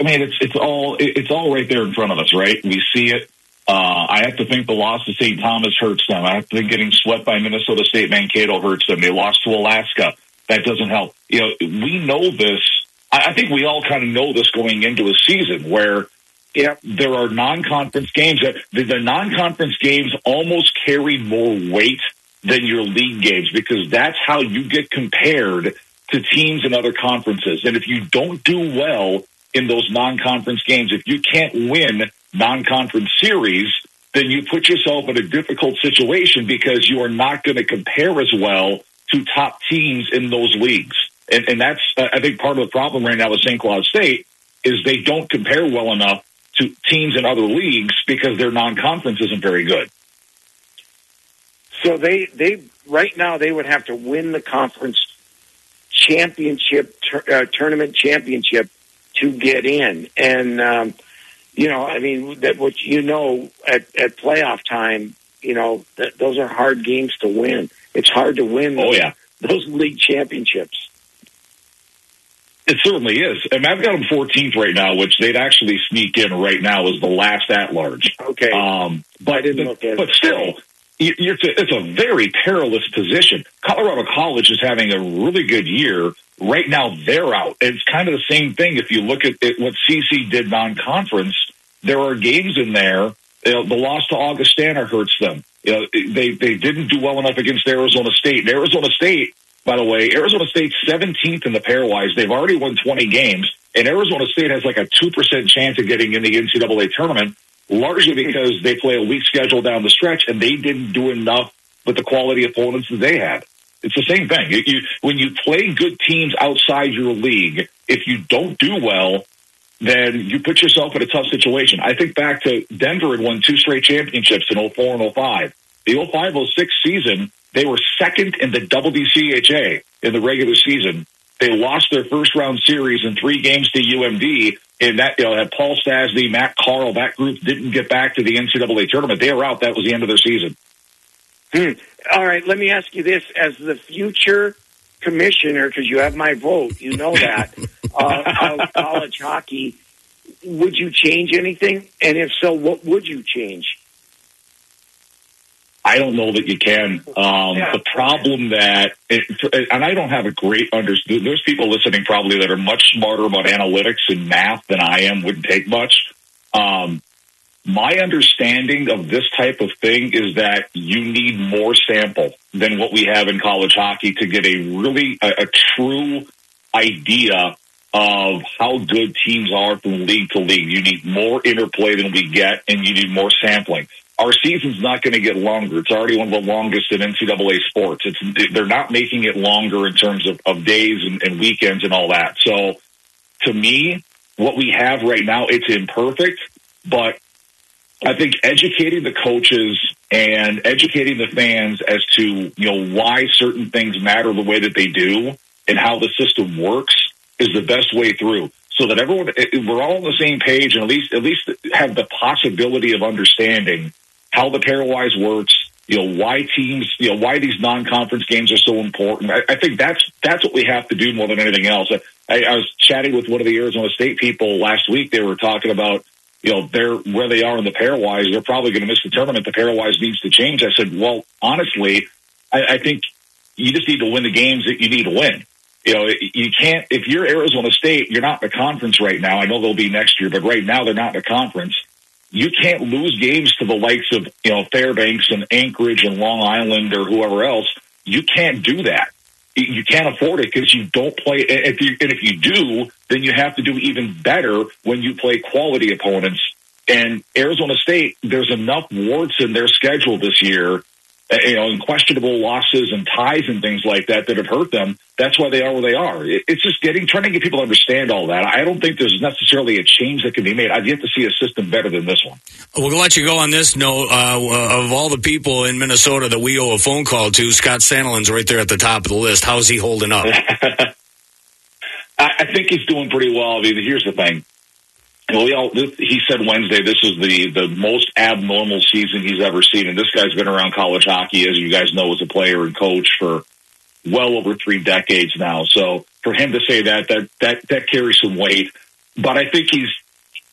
I mean, it's it's all it's all right there in front of us, right? We see it. Uh, I have to think the loss to St. Thomas hurts them. I have to think getting swept by Minnesota State Mankato hurts them. They lost to Alaska that doesn't help. You know, we know this. I think we all kind of know this going into a season where yeah. there are non-conference games the, the non-conference games almost carry more weight than your league games because that's how you get compared to teams in other conferences. And if you don't do well in those non-conference games, if you can't win non-conference series, then you put yourself in a difficult situation because you are not going to compare as well to top teams in those leagues. And, and that's, uh, I think, part of the problem right now with St. Cloud State is they don't compare well enough to teams in other leagues because their non-conference isn't very good. So they, they right now they would have to win the conference championship uh, tournament championship to get in, and um, you know, I mean, that what you know at at playoff time, you know, that those are hard games to win. It's hard to win. Oh yeah, those league championships. It certainly is. And I've got them 14th right now, which they'd actually sneak in right now as the last at large. Okay. Um, but, but, but still, it's a, it's a very perilous position. Colorado College is having a really good year. Right now, they're out. It's kind of the same thing. If you look at it, what CC did non-conference, there are games in there. You know, the loss to Augustana hurts them. You know, they they didn't do well enough against Arizona State. And Arizona State by the way, Arizona State's 17th in the pairwise. They've already won 20 games, and Arizona State has like a 2% chance of getting in the NCAA tournament, largely because they play a weak schedule down the stretch, and they didn't do enough with the quality opponents that they had. It's the same thing. You, you, when you play good teams outside your league, if you don't do well, then you put yourself in a tough situation. I think back to Denver had won two straight championships in 04 and 05. The 05 06 season, they were second in the WCHA in the regular season. They lost their first round series in three games to UMD. And that, you know, Paul Stastny, Matt Carle, that group didn't get back to the NCAA tournament. They were out. That was the end of their season. Hmm. All right, let me ask you this: as the future commissioner, because you have my vote, you know that uh, of college hockey, would you change anything? And if so, what would you change? I don't know that you can. Um, The problem that, it, and I don't have a great understanding. There's people listening probably that are much smarter about analytics and math than I am. Wouldn't take much. Um, my understanding of this type of thing is that you need more sample than what we have in college hockey to get a really a, a true idea of how good teams are from league to league. You need more interplay than we get, and you need more sampling. Our season's not going to get longer. It's already one of the longest in NCAA sports. It's they're not making it longer in terms of, of days and, and weekends and all that. So, to me, what we have right now, it's imperfect, but I think educating the coaches and educating the fans as to you know why certain things matter the way that they do and how the system works is the best way through so that everyone eh, eh, we're all on the same page and at least at least have the possibility of understanding how the pairwise works you know why teams you know why these non-conference games are so important I, I think that's that's what we have to do more than anything else I, I was chatting with one of the Arizona State people last week they were talking about you know, they're where they are in the pairwise, they're probably going to miss the tournament. The pairwise needs to change. I said, well, honestly, I, I think you just need to win the games that you need to win. You know, you can't, if you're Arizona State, you're not in the conference right now. I know they'll be next year, but right now they're not in the conference. You can't lose games to the likes of, you know, Fairbanks and Anchorage and Long Island or whoever else. You can't do that you can't afford it because you don't play. If you, and if you do, then you have to do even better when you play quality opponents. And Arizona State, there's enough warts in their schedule this year you know, and questionable losses and ties and things like that that have hurt them. That's why they are where they are. It's just getting trying to get people to understand all that. I don't think there's necessarily a change that can be made. I've yet to see a system better than this one. We'll let you go on this note. Uh, of all the people in Minnesota that we owe a phone call to, Scott Sandelin's right there at the top of the list. How's he holding up? I think he's doing pretty well. I mean, here's the thing we all, this, he said Wednesday this is the the most abnormal season he's ever seen, and this guy's been around college hockey, as you guys know, as a player and coach for well over three decades now. So for him to say that that that that carries some weight, but I think he's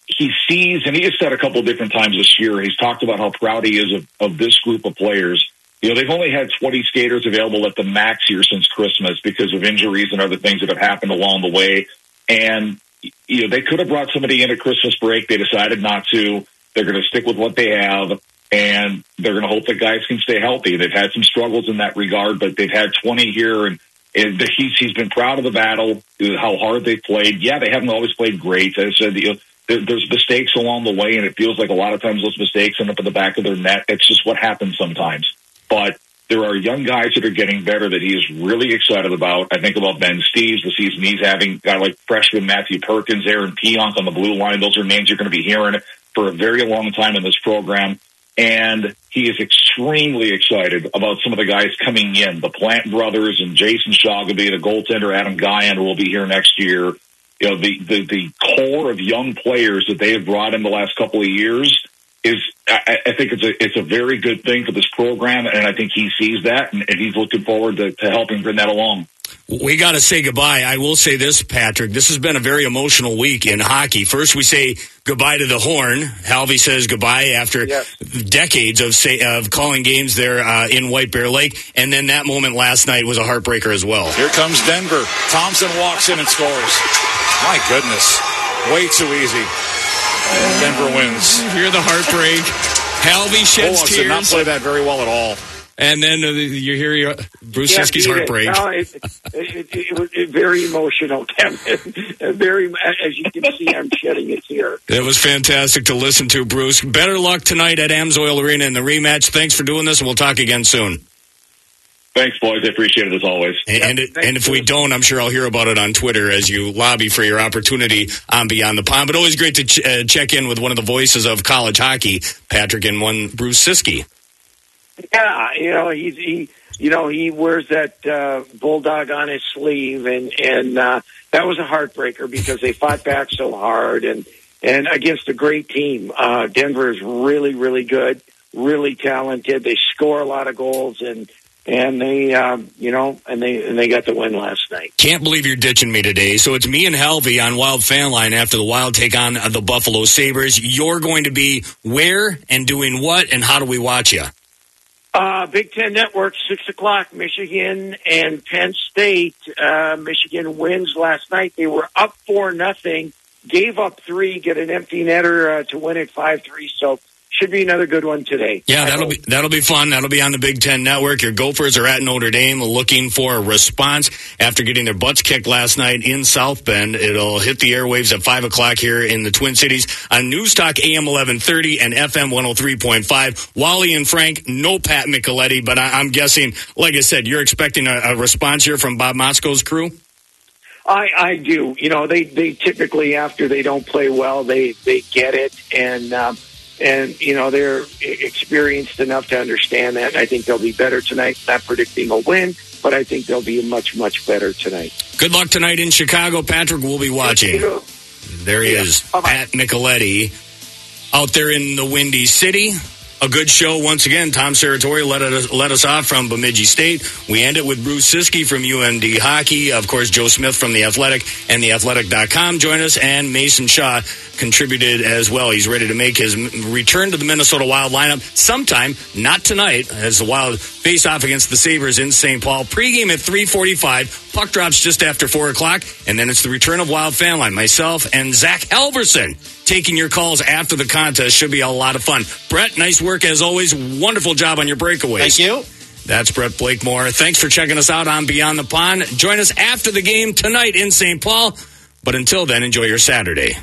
he sees, and he has said a couple different times this year. He's talked about how proud he is of, of this group of players. You know, they've only had 20 skaters available at the max here since Christmas because of injuries and other things that have happened along the way. And you know, they could have brought somebody in at Christmas break. They decided not to. They're going to stick with what they have, and they're going to hope that guys can stay healthy. They've had some struggles in that regard, but they've had 20 here, and, and he's he's been proud of the battle, how hard they played. Yeah, they haven't always played great. As I said, you know, there, there's mistakes along the way, and it feels like a lot of times those mistakes end up in the back of their net. It's just what happens sometimes. But there are young guys that are getting better that he is really excited about. I think about Ben Steeves, the season he's having, guy like freshman Matthew Perkins, Aaron Pionk on the blue line. Those are names you're going to be hearing for a very long time in this program. And he is extremely excited about some of the guys coming in. The Plante brothers and Jason Shoggoby, the goaltender Adam Gajan will be here next year. You know, the, the, the core of young players that they have brought in the last couple of years is I, I, think it's a it's a very good thing for this program, and I think he sees that, and, and he's looking forward to, to helping bring that along. We got to say goodbye. I will say this, Patrick. This has been a very emotional week in hockey. First, we say goodbye to the horn. Halvey says goodbye after yes. decades of say, of calling games there uh, in White Bear Lake, and then that moment last night was a heartbreaker as well. Here comes Denver. Thompson walks in and scores. My goodness, way too easy. Denver wins. You Hear the heartbreak. Halvey sheds Bulldogs tears. did not play that very well at all. And then uh, you hear your, Bruce yeah, Ciskie's heartbreak. No, it, it, it, was very emotional, Kevin. very, as you can see, I'm shedding a tear. It was fantastic to listen to, Bruce. Better luck tonight at Amsoil Arena in the rematch. Thanks for doing this, and we'll talk again soon. Thanks, boys. I appreciate it as always. And yep, and, and if we don't, I'm sure I'll hear about it on Twitter as you lobby for your opportunity on Beyond the Pond. But always great to ch- uh, check in with one of the voices of college hockey, Patrick, and one Bruce Ciskie. Yeah, you know he's he. you know, he wears that uh, bulldog on his sleeve, and and uh, that was a heartbreaker because they fought back so hard and and against a great team. Uh, Denver is really, really good, really talented. They score a lot of goals, and and they, um, you know, and they and they got the win last night. Can't believe you're ditching me today. So it's me and Helvey on Wild Fan Line after the Wild take on the Buffalo Sabres. You're going to be where and doing what, and how do we watch you? Uh, Big Ten Network, six o'clock, Michigan and Penn State. Uh, Michigan wins last night. They were up four nothing, gave up three, get an empty netter uh, to win it five three. So should be another good one today. Yeah, that'll be that'll be fun. That'll be on the Big Ten Network. Your Gophers are at Notre Dame looking for a response after getting their butts kicked last night in South Bend. It'll hit the airwaves at five o'clock here in the Twin Cities on News Talk AM eleven thirty and FM one hundred three point five. Wally and Frank, no Pat Micheletti, but I, am guessing, like I said, you're expecting a, a response here from Bob Motzko's crew. I, I do. You know, they, they typically after they don't play well, they they get it and. Um, and you know they're experienced enough to understand that. I think they'll be better tonight. Not predicting a win, but I think they'll be much much better tonight. Good luck tonight in Chicago, Patrick. We'll be watching. There he yeah. is. Pat Micheletti, out there in the Windy City. A good show once again. Tom Serratore let us, let us off from Bemidji State. We end it with Bruce Ciskie from UMD Hockey. Of course, Joe Smith from The Athletic and TheAthletic.com join us. And Mason Shaw contributed as well. He's ready to make his return to the Minnesota Wild lineup sometime, not tonight, as the Wild face off against the Sabres in St. Paul. Pregame at 345. Puck drops just after 4 o'clock. And then it's the return of Wild Fan Line. Myself and Zach Halverson taking your calls after the contest. Should be a lot of fun. Brett, nice work as always. Wonderful job on your breakaways. Thank you. That's Brett Blakemore. Thanks for checking us out on Beyond the Pond. Join us after the game tonight in St. Paul. But until then, enjoy your Saturday.